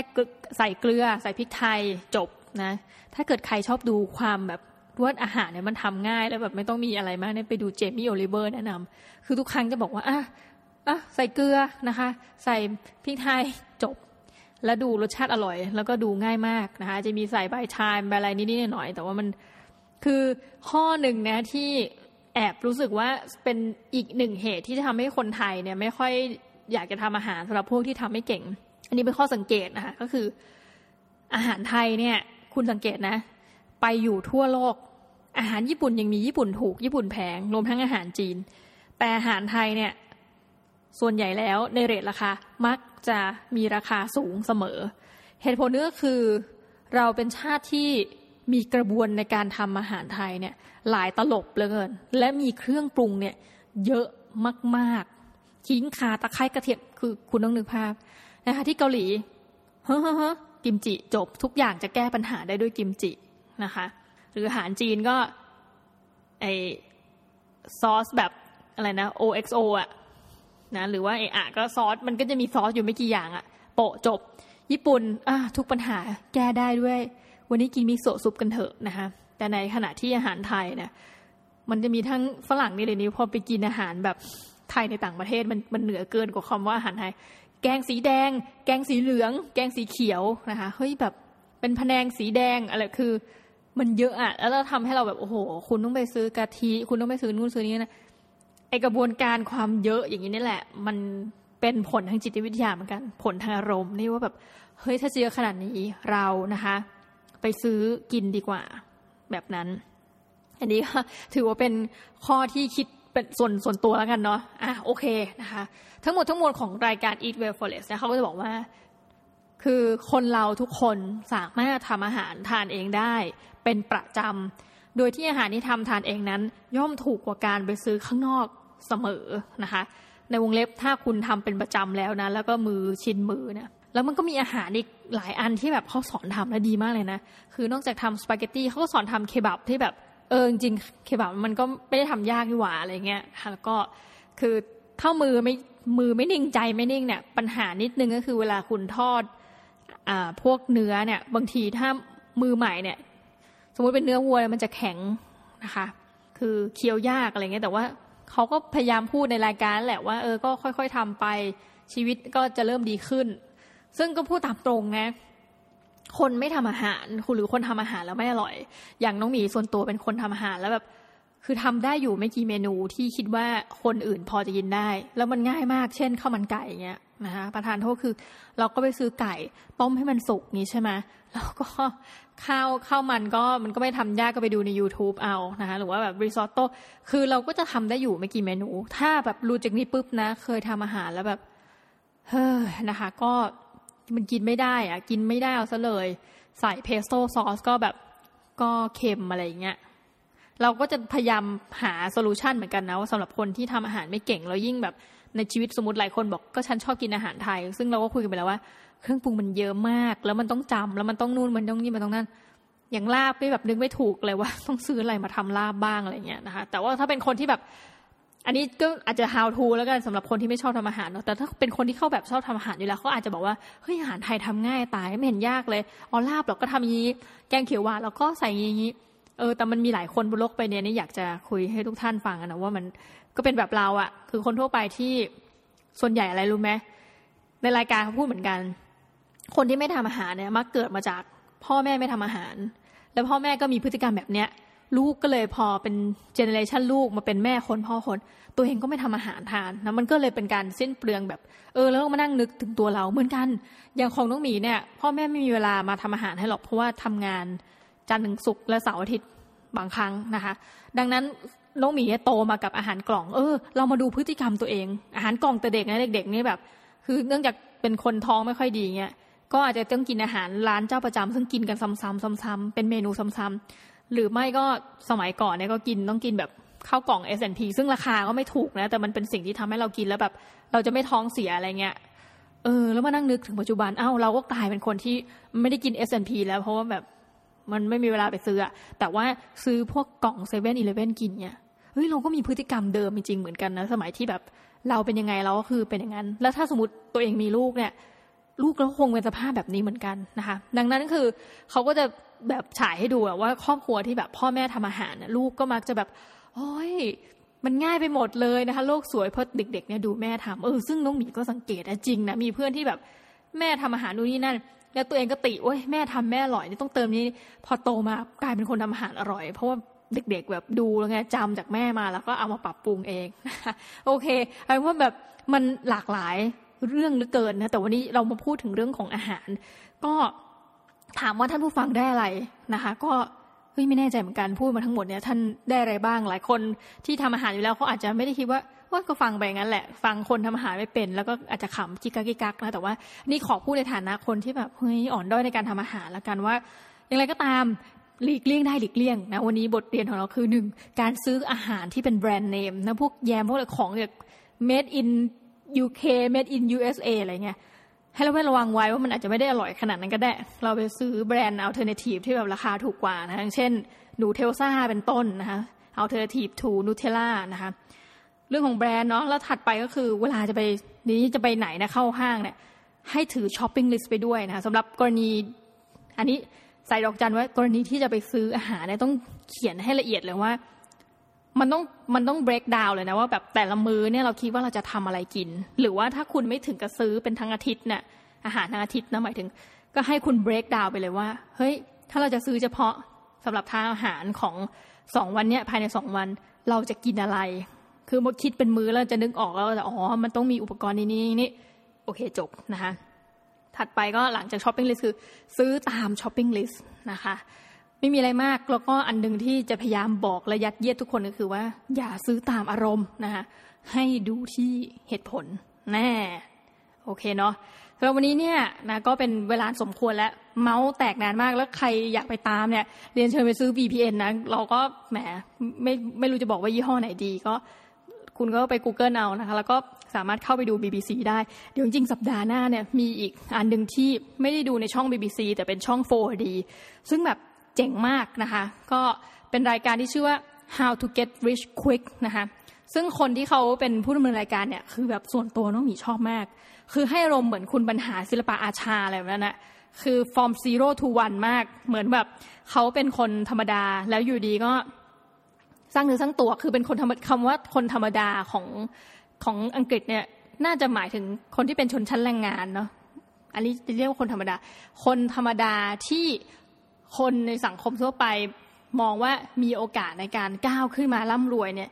Speaker 1: ใส่เกลือ ใส่พริกไทยจบนะถ้าเกิดใครชอบดูความแบบว่าอาหารเนี่ยมันทำง่ายแล้วแบบไม่ต้องมีอะไรมากเนี่ยไปดูเจมี่โอลิเวอร์แนะนำคือทุกครั้งจะบอกว่าอะ อะใส่เกลือนะคะ ใส่พริกไทยจบ แล้วดูรสชาติอร่อย แล้วก็ดูง่ายมากนะคะ จะมีใส่ใบชาใบอะไรนิดๆหน่อยๆแต่ว่ามันคือข้อหนึ่งนะที่แอบรู้สึกว่าเป็นอีกหนึ่งเหตุที่จะทำให้คนไทยเนี่ยไม่ค่อยอยากจะทำอาหารสำหรับพวกที่ทำไม่เก่ง อันนี้เป็นข้อสังเกตนะคะก็คืออาหารไทยเนี่ย คุณสังเกตนะ ไปอยู่ทั่วโลก อาหารญี่ปุ่นยังมีญี่ปุ่นถูกญี่ปุ่นแพงรวมทั้งอาหารจีน แต่อาหารไทยเนี่ย ส่วนใหญ่แล้วในเรทราคามักจะมีราคาสูงเสมอ เหตุผลนี้ก็คือ เราเป็นชาติที่มีกระบวนในการทำอาหารไทยเนี่ยหลายตลบเหลือเกิน และมีเครื่องปรุงเนี่ยเยอะมากๆขิงขาตะไคร้กระเทียมคือคุณต้องนึกภาพนะคะที่เกาหลีเฮ้อกิมจิจบทุกอย่างจะแก้ปัญหาได้ด้วยกิมจินะคะ หรืออาหารจีนก็ไอซอสแบบอะไรนะ OXO อะ นะหรือว่าไออะก็ซอสมันก็จะมีซอสอยู่ไม่กี่อย่างอะโปะจบ ญี่ปุ่นอะทุกปัญหาแก้ได้ด้วย วันนี้กินมิโซะซุปกันเถอะนะคะแต่ในขณะที่อาหารไทยเนี่ยมันจะมีทั้งฝรั่งนี่เลยนี้พอไปกินอาหารแบบไทยในต่างประเทศมันมันเหนือเกินกว่าคำว่าอาหารไทย แกงสีแดง แกงสีเหลือง แกงสีเขียวนะคะเฮ้ยแบบเป็นพะแนงสีแดงอะไรคือ มันเยอะอะแล้วเราทำให้เราแบบโอ้โห คุณต้องไปซื้อกะทิ คุณต้องไปซื้อนู่นซื้อนี้นะ ไอกระบวนการความเยอะอย่างนี้นี่แหละ มันเป็นผลทางจิตวิทยาเหมือนกัน ผลทางอารมณ์นี่ว่าแบบเฮ้ยถ้าเจอขนาดนี้เรานะคะ ไปซื้อกินดีกว่า แบบนั้น อันนี้ก็ถือว่าเป็นข้อที่คิดเป็นส่วนส่วนตัวแล้วกันเนาะอะโอเคนะคะ ทั้งหมดทั้งมวลของรายการ Eat Well for Less นะเขาก็จะบอกว่า คือคนเราทุกคนสามารถทำอาหารทานเองได้เป็นประจำโดยที่อาหารที่ทำทานเองนั้น ย่อมถูกกว่าการไปซื้อข้างนอก เสมอนะคะ ในวงเล็บถ้าคุณทำเป็นประจำแล้วนะ แล้วก็มือชินมือเนี่ยแล้วมันก็มีอาหารอีกหลายอันที่แบบเขาสอนทำแล้วดีมากเลยนะ คือนอกจากทำสปาเกตตี้เขาก็สอนทำเคบับที่แบบเออจริงเคบับมันก็ไม่ได้ทำยากนี่หว่าอะไรเงี้ยแล้วก็คือถ้ามือไม่มือไม่นิ่งใจไม่นิ่งเนี่ยปัญหานิดนึงก็คือเวลาคุณทอดอ่าพวกเนื้อเนี่ยบางทีถ้ามือใหม่เนี่ย สมมติเป็นเนื้อวัวมันจะแข็งนะคะ คือเคี้ยวยากอะไรเงี้ยแต่ว่า เขาก็พยายามพูดในรายการแหละว่าเออก็ค่อยๆทำไปชีวิตก็จะเริ่มดีขึ้น ซึ่งก็พูดตามตรงนะคนไม่ทำอาหารคุณหรือคนทำอาหารแล้วไม่อร่อย อย่างน้องหมีส่วนตัวเป็นคนทำอาหารแล้วแบบ คือทำได้อยู่ไม่กี่เมนูที่คิดว่าคนอื่นพอจะกินได้ แล้วมันง่ายมาก เช่นข้าวมันไก่เงี้ย นะคะประธานโทษคือ เราก็ไปซื้อไก่ต้มให้มันสุกนี้ใช่ไหมแล้วก็ข้าวข้าวมันก็มันก็ไม่ทำยากก็ไปดูใน YouTube เอานะคะหรือว่าแบบริซอตโต้คือเราก็จะทำได้อยู่ไม่กี่เมนู ถ้าแบบรู้จากนี้ปุ๊บนะ เคยทำอาหารแล้วแบบเฮ้ยนะคะ ก็มันกินไม่ได้อะกินไม่ได้เอาซะเลย ใส่เพสโต้ซอสก็แบบก็เค็มอะไรอย่างเงี้ยเราก็จะพยายามหาโซลูชันเหมือนกันนะว่าสำหรับคนที่ทำอาหารไม่เก่งแล้วยิ่งแบบ ในชีวิตสมมติหลายคนบอกก็ฉันชอบกินอาหารไทย ซึ่งเราก็คุยกันไปแล้วว่าเครื่องปรุงมันเยอะมาก แล้วมันต้องจำแล้วมันต้องนู่นมันต้องนี่มันต้องนั่นอย่างลาบไม่แบบนึกไม่ถูกเลยว่าต้องซื้ออะไรมาทำลาบบ้างอะไรเงี้ยนะคะ แต่ว่าถ้าเป็นคนที่แบบ อันนี้ก็อาจจะ how to แล้วกันสำหรับคนที่ไม่ชอบทำอาหารเนาะแต่ถ้าเป็นคนที่เข้าแบบชอบทำอาหารอยู่แล้วเขาอาจจะบอกว่าเฮ้ยอาหารไทยทำง่ายตายไม่เห็นยากเลยอ๋อลาบเราก็ทำอย่างนี้ แกงเขียวหวานเราก็ใส่อย่างนี้เออแต่มันมีหลายคนบนโลกไปเนี่ยนี่อยากจะคุยให้ทุกท่านฟังนะว่ามัน ก็เป็นแบบเราอะคือคนทั่วไปที่ส่วนใหญ่อะไรรู้ไหมในรายการเขาพูดเหมือนกัน คนที่ไม่ทำอาหารเนี่ยมักเกิดมาจากพ่อแม่ไม่ทำอาหาร แล้วพ่อแม่ก็มีพฤติกรรมแบบเนี้ย ลูกก็เลยพอเป็นเจเนเรชันลูกมาเป็นแม่คนพ่อคน ตัวเองก็ไม่ทำอาหารทานนะมันก็เลยเป็นการสิ้นเปลืองแบบ เออ แล้วมานั่งนึกถึงตัวเราเหมือนกัน อย่างของน้องหมีเนี่ย พ่อแม่ไม่มีเวลามาทำอาหารให้หรอกเพราะว่าทำงานจันทร์ถึงศุกร์และเสาร์อาทิตย์บางครั้งนะคะ ดังนั้น น้องหมีโตมากับอาหารกล่อง เออ เรามาดูพฤติกรรมตัวเอง อาหารกล่องแต่เด็กนะเด็กๆนี่แบบ คือเนื่องจากเป็นคนท้องไม่ค่อยดีเงี้ยก็อาจจะต้องกินอาหารร้านเจ้าประจำซึ่งกินกันซ้ำๆซ้ำๆเป็นเมนูซ้ำๆหรือไม่ก็สมัยก่อนเนี่ยก็กินต้องกินแบบข้าวกล่อง S&P ซึ่งราคาก็ไม่ถูกนะ แต่มันเป็นสิ่งที่ทำให้เรากินแล้วแบบ เราจะไม่ท้องเสียอะไรเงี้ยเออ แล้วมานั่งนึกถึงปัจจุบันอ้าวเราก็กลายเป็นคนที่ไม่ได้กิน S&P แล้วเพราะว่าแบบมันไม่มีเวลาไปซื้ออะแต่ว่าซื้อพวกกล่องเซเว่นอีเลฟเว่นกินเนี่ย เฮ้ยเราก็มีพฤติกรรมเดิมจริงเหมือนกันนะสมัยที่แบบเราเป็นยังไงเราก็คือเป็นอย่างนั้น แล้วถ้าสมมติตัวเองมีลูกเนี่ย ลูกก็คงเป็นสภาพแบบนี้เหมือนกันนะคะ ดังนั้นคือเขาก็จะแบบฉายให้ดูว่าครอบครัวที่แบบพ่อแม่ทำอาหารลูกก็มักจะแบบโอ้ยมันง่ายไปหมดเลยนะคะ โลกสวยเพราะเด็ก ๆเนี่ยดูแม่ทำเออซึ่งน้องหมีก็สังเกตนะจริงนะมีเพื่อนที่แบบแม่ทำอาหารนู่นนี่นั่น แล้วตัวเองก็ติโอ้ยแม่ทำแม่อร่อยนี่ต้องเติมนี้พอโตมากลายเป็นคนทำอาหารอร่อย เพราะว่า เด็ก ๆ แบบดูแล้วไงจำจากแม่มาแล้วก็เอามาปรับปรุงเอง โอเคเอาว่าแบบมันหลากหลายเรื่องเหลือเกินนะแต่วันนี้เรามาพูดถึงเรื่องของอาหาร ก็ถามว่าท่านผู้ฟังได้อะไรนะคะ ก็เฮ้ยไม่แน่ใจเหมือนกันพูดมาทั้งหมดเนี่ยท่านได้อะไรบ้างหลายคนที่ทำอาหารอยู่แล้วเขาอาจจะไม่ได้คิดว่าว่าก็ฟังไปงั้นแหละ ฟังคนทำอาหารไม่เป็น แล้วก็อาจจะขำกิกกักกิกักนะแต่ว่านี่ขอพูดในฐานะคนที่แบบเฮ้ยอ่อนด้อยในการทำอาหารแล้วกันว่า อย่างไรก็ตาม หลีกเลี่ยงได้หลีกเลี่ยงนะวันนี้บทเรียนของเราคือหนึ่งการซื้ออาหารที่เป็นแบรนด์เนมนะพวกแยมพวกอะไรของเนี่ย made in UK made in USA อะไรเงี้ยให้เราไม่ระวังไว้ว่ามันอาจจะไม่ได้อร่อยขนาดนั้นก็ได้ เราไปซื้อแบรนด์ alternative ที่แบบราคาถูกกว่านะเช่น Nutelsa เป็นต้นนะคะ alternative to Nutella นะคะเรื่องของแบรนด์เนาะแล้วถัดไปก็คือเวลาจะไปนี้จะไปไหนนะเข้าห้างเนี่ยให้ถือ shopping list ไปด้วยนะคะสำหรับกรณีอันนี้ ใส่ดอกจันว่ากรณีที่จะไปซื้ออาหารเนี่ยต้องเขียนให้ละเอียดเลยว่า มันต้องมันต้อง break down เลยนะว่าแบบแต่ละมื้อเนี่ยเราคิดว่าเราจะทำอะไรกิน หรือว่าถ้าคุณไม่ถึงกับซื้อเป็นทั้งอาทิตย์เนี่ยอาหารทั้งอาทิตย์นะหมายถึง ก็ให้คุณ break down ไปเลยว่าเฮ้ยถ้าเราจะซื้อเฉพาะสำหรับทานอาหารของสองวันเนี้ยภายในสองวันเราจะกินอะไร คือมดคิดเป็นมือแล้วจะนึกออกแล้วแต่อ๋อ มันต้องมีอุปกรณ์นี้นี่นี่โอเคจบนะคะ ถัดไปก็หลังจากช้อปปิ้งลิสต์คือ ซื้อตามช้อปปิ้งลิสต์นะคะ ไม่มีอะไรมากแล้วก็อันหนึ่งที่จะพยายามบอกและยัดเยียดทุกคนก็คือว่า อย่าซื้อตามอารมณ์นะคะให้ดูที่เหตุผลแน่โอเคเนาะสำหรับวันนี้เนี่ยนะก็เป็นเวลาสมควรแล้ว เมาส์แตกนานมากแล้วใครอยากไปตามเนี่ย เรียนเชิญไปซื้อ VPN นะ เราก็แหมไม่ไม่รู้จะบอกว่ายี่ห้อไหนดีก็ คุณก็ไป Google เอานะคะ แล้วก็ สามารถเข้าไปดู BBC ได้เดี๋ยวจริงสัปดาห์หน้าเนี่ยมีอีกอันหนึ่งที่ไม่ได้ดูในช่อง BBC แต่เป็นช่อง 4D ซึ่งแบบเจ๋งมากนะคะ ก็เป็นรายการที่ชื่อว่า How to Get Rich Quick นะคะซึ่งคนที่เขาเป็นผู้ดำเนินรายการเนี่ยคือแบบส่วนตัวน้องหมีชอบมาก คือให้รมเหมือนคุณบรรหาศิลปะอาชาอะไรแบบนั้นนะคือ from zero to one มาก เหมือนแบบเขาเป็นคนธรรมดาแล้วอยู่ดีก็สร้างเนื้อสร้างตัวคือเป็นคนคำว่าคนธรรมดาของ ของอังกฤษเนี่ยน่าจะหมายถึงคนที่เป็นชนชั้นแรงงานเนาะอันนี้จะเรียกว่าคนธรรมดา คนธรรมดาที่คนในสังคมทั่วไปมองว่ามีโอกาสในการก้าวขึ้นมาร่ำรวยเนี่ย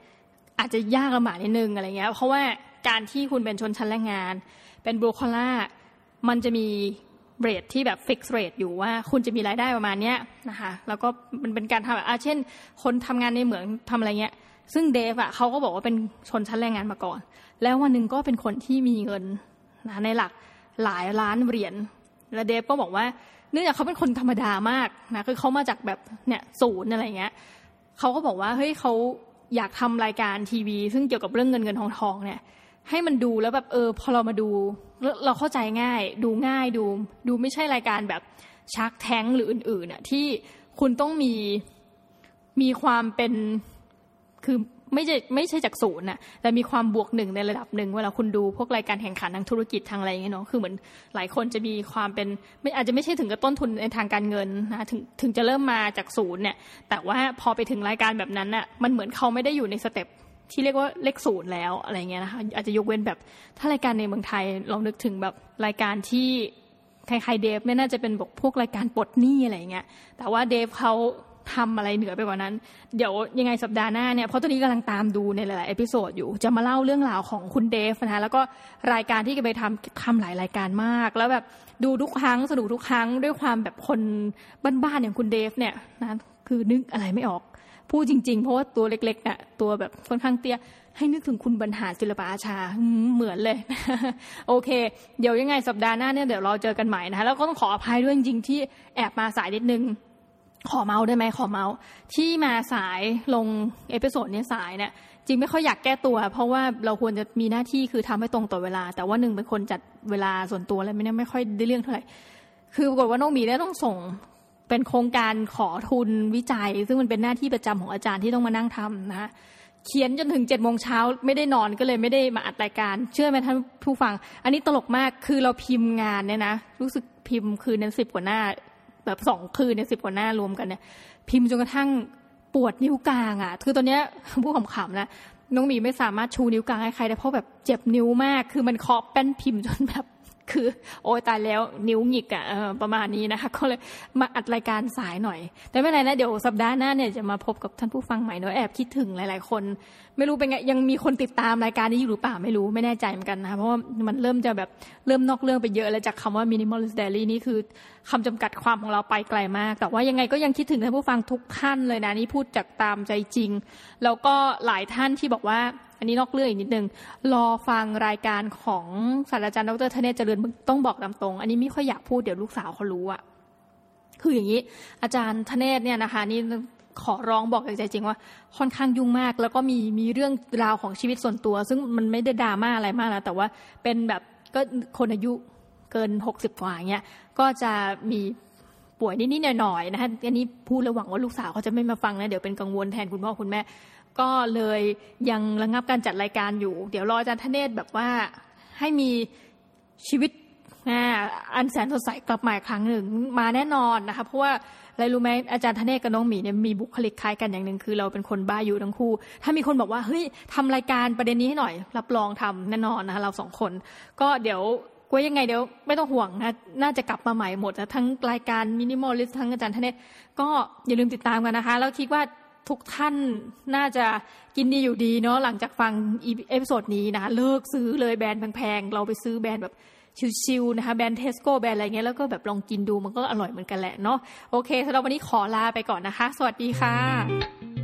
Speaker 1: อาจจะยากลำบากนิดนึงอะไรเงี้ย เพราะว่าการที่คุณเป็นชนชั้นแรงงาน เป็น blue collar มันจะมี rate ที่แบบ fixed rate อยู่ว่าคุณจะมีรายได้ประมาณเนี้ยนะคะแล้วก็มันเป็นการทำแบบเช่น คนทำงานในเหมืองทำอะไรเงี้ย ซึ่งเดฟอะเขาก็บอกว่าเป็นชนชั้นแรงงานมาก่อน แล้ววันหนึ่งก็เป็นคนที่มีเงินนะในหลักหลายล้านเหรียญแล้วเดฟก็บอกว่า เนื่องจากเขาเป็นคนธรรมดามากนะคือเขามาจากแบบเนี่ยศูนย์อะไรเงี้ยเขาก็บอกว่าเฮ้ยเขาอยากทำรายการทีวี ซึ่งเกี่ยวกับเรื่องเงินเงินทองทองเนี่ย ให้มันดูแล้วแบบเออพอเรามาดูเราเข้าใจง่าย ดูง่ายดู ดูไม่ใช่รายการแบบShark Tank หรืออื่นๆน่ะที่คุณต้องมีมีความเป็น คือไม่ใช่ไม่ใช่จากศูนย์น่ะแต่มีความบวกหนึ่งในระดับหนึ่งเวลาคุณดูพวกรายการแข่งขันทางธุรกิจทางอะไรอย่างเงี้ยเนาะคือเหมือนหลายคนจะมีความเป็นไม่อาจจะไม่ใช่ถึงกับต้นทุนในทางการเงินนะถึงถึงจะเริ่มมาจากศูนย์เนี่ยแต่ว่าพอไปถึงรายการแบบนั้นน่ะมันเหมือนเขาไม่ได้อยู่ใน step ที่เรียกว่าเลขศูนย์แล้วอะไรเงี้ยนะคะอาจจะยกเว้นแบบถ้ารายการในเมืองไทยเรานึกถึงแบบรายการที่คล้ายๆเดฟเนี่ยน่าจะเป็นบกพวกรายการปลดหนี้อะไรเงี้ยแต่ว่าเดฟเขา ทำอะไรเหนือไปกว่านั้น เดี๋ยวยังไงสัปดาห์หน้าเนี่ยเพราะตอนนี้กำลังตามดูในหลายๆเอพิโซดอยู่ จะมาเล่าเรื่องราวของคุณเดฟนะคะแล้วก็รายการที่แกไปทำทำหลายรายการมาก แล้วแบบดูทุกครั้งสนุกทุกครั้งด้วยความแบบคนบ้านๆอย่างคุณเดฟเนี่ยนะคือนึกอะไรไม่ออกพูดจริง ๆ เพราะว่าตัวเล็กๆเนี่ยตัวแบบค่อนข้างเตี้ยให้นึกถึงคุณบรรหารศิลปอาชาเหมือนเลย โอเค เดี๋ยวยังไงสัปดาห์หน้าเนี่ยเดี๋ยวเราเจอกันใหม่นะคะแล้วก็ต้องขออภัยด้วยจริงๆที่แอบมาสายนิดนึง ขอเมาท์ได้ไหมขอเมาท์ที่มาสายลง episode นี้สายเนี่ยจริงไม่ค่อยอยากแก้ตัว เพราะว่าเราควรจะมีหน้าที่คือทำให้ตรงต่อเวลา แต่ว่าหนึ่งเป็นคนจัดเวลาส่วนตัวอะไรไม่ไม่ค่อยได้เรื่องเท่าไหร่คือปรากฏว่าน้องมีได้ต้องส่งเป็นโครงการขอทุนวิจัย ซึ่งมันเป็นหน้าที่ประจำของอาจารย์ที่ต้องมานั่งทำนะเขียนจนถึงเจ็ดโมงเช้าไม่ได้นอนก็เลยไม่ได้มาอัดรายการ เชื่อไหมท่านผู้ฟัง อันนี้ตลกมากคือเราพิมพ์งานเนี่ยนะรู้สึกพิมพ์คืนนั้นสิบกว่าหน้า แบบสองคืนเนี่ยสิบกว่าหน้ารวมกันเนี่ยพิมพ์จนกระทั่งปวดนิ้วกลางอะ คือตอนเนี้ยผู้ขำๆนะน้องมีไม่สามารถชูนิ้วกลางให้ใครได้เพราะแบบเจ็บนิ้วมาก คือมันเคาะแป้นพิมพ์จนแบบ คือโอ้ยตายแล้วนิ้วหงิกอะ่ะประมาณนี้นะคะก็เลยมาอัดรายการสายหน่อย แต่ไม่เป็นไรนะเดี๋ยวสัปดาห์หน้าเนี่ยจะมาพบกับท่านผู้ฟังใหม่เนาะแอบคิดถึงหลาย ๆ คน ไม่รู้เป็นไงยังมีคนติดตามรายการนี้อยู่หรือเปล่าไม่รู้ไม่แน่ใจเหมือนกันนะคะเพราะว่ามันเริ่มจะแบบเริ่มนอกเรื่องไปเยอะแล้วจากคำว่า minimalist diary นี่คือคำจำกัดความของเราไปไกลมาก แต่ว่ายังไงก็ยังคิดถึงท่านผู้ฟังทุกท่านเลยนะนี่พูดจากตามใจจริง แล้วก็หลายท่านที่บอกว่า อันนี้นอกเรื่องอีกนิดนึง รอฟังรายการของศาสตราจารย์ดรธเนศเจริญต้องบอกตามตรง อันนี้ไม่ค่อยอยากพูดเดี๋ยวลูกสาวเขารู้อะคืออย่างนี้ อาจารย์ธเนศเนี่ยนะคะนี่ขอร้องบอกใจจริงว่า ค่อนข้างยุ่งมาก แล้วก็มีมีเรื่องราวของชีวิตส่วนตัว ซึ่งมันไม่ได้ดราม่าอะไรมากแล้วแต่ว่าเป็นแบบก็คนอายุเกินหกสิบกว่าเงี้ยก็จะมีป่วยนิดๆหน่อยๆนะคะอันนี้พูดระหวังว่าลูกสาวเขาจะไม่มาฟังนะเดี๋ยวเป็นกังวลแทนคุณพ่อคุณแม่ ก็เลยยังระงับการจัดรายการอยู่ เดี๋ยวรออาจารย์ธเนศแบบว่าให้มีชีวิตอันแสนสดใสกลับมาอีกครั้งหนึ่งมาแน่นอนนะคะเพราะว่าอะไรรู้ไหมอาจารย์ธเนศกับน้องหมีเนี่ยมีบุคลิกคล้ายกันอย่างหนึ่งคือเราเป็นคนบ้าอยู่ทั้งคู่ ถ้ามีคนบอกว่าเฮ้ยทำรายการประเด็นนี้ให้หน่อย รับรองทำแน่นอนนะคะเราสองคน ก็เดี๋ยวกลัวยังไงเดี๋ยวไม่ต้องห่วงนะน่าจะกลับมาใหม่หมดนะทั้งรายการมินิมอลลิสทั้งอาจารย์ธเนศก็อย่าลืมติดตามกันนะคะ แล้วคิดว่า ทุกท่านน่าจะกินดีอยู่ดีเนาะหลังจากฟัง episode นี้นะคะเลิกซื้อเลยแบรนด์แพงๆ เราไปซื้อแบรนด์แบบชิวๆนะคะแบรนด์เทสโก้แบรนด์อะไรเงี้ยแล้วก็แบบลองกินดูมันก็อร่อยเหมือนกันแหละเนาะโอเคสำหรับวันนี้ขอลาไปก่อนนะคะ สวัสดีค่ะ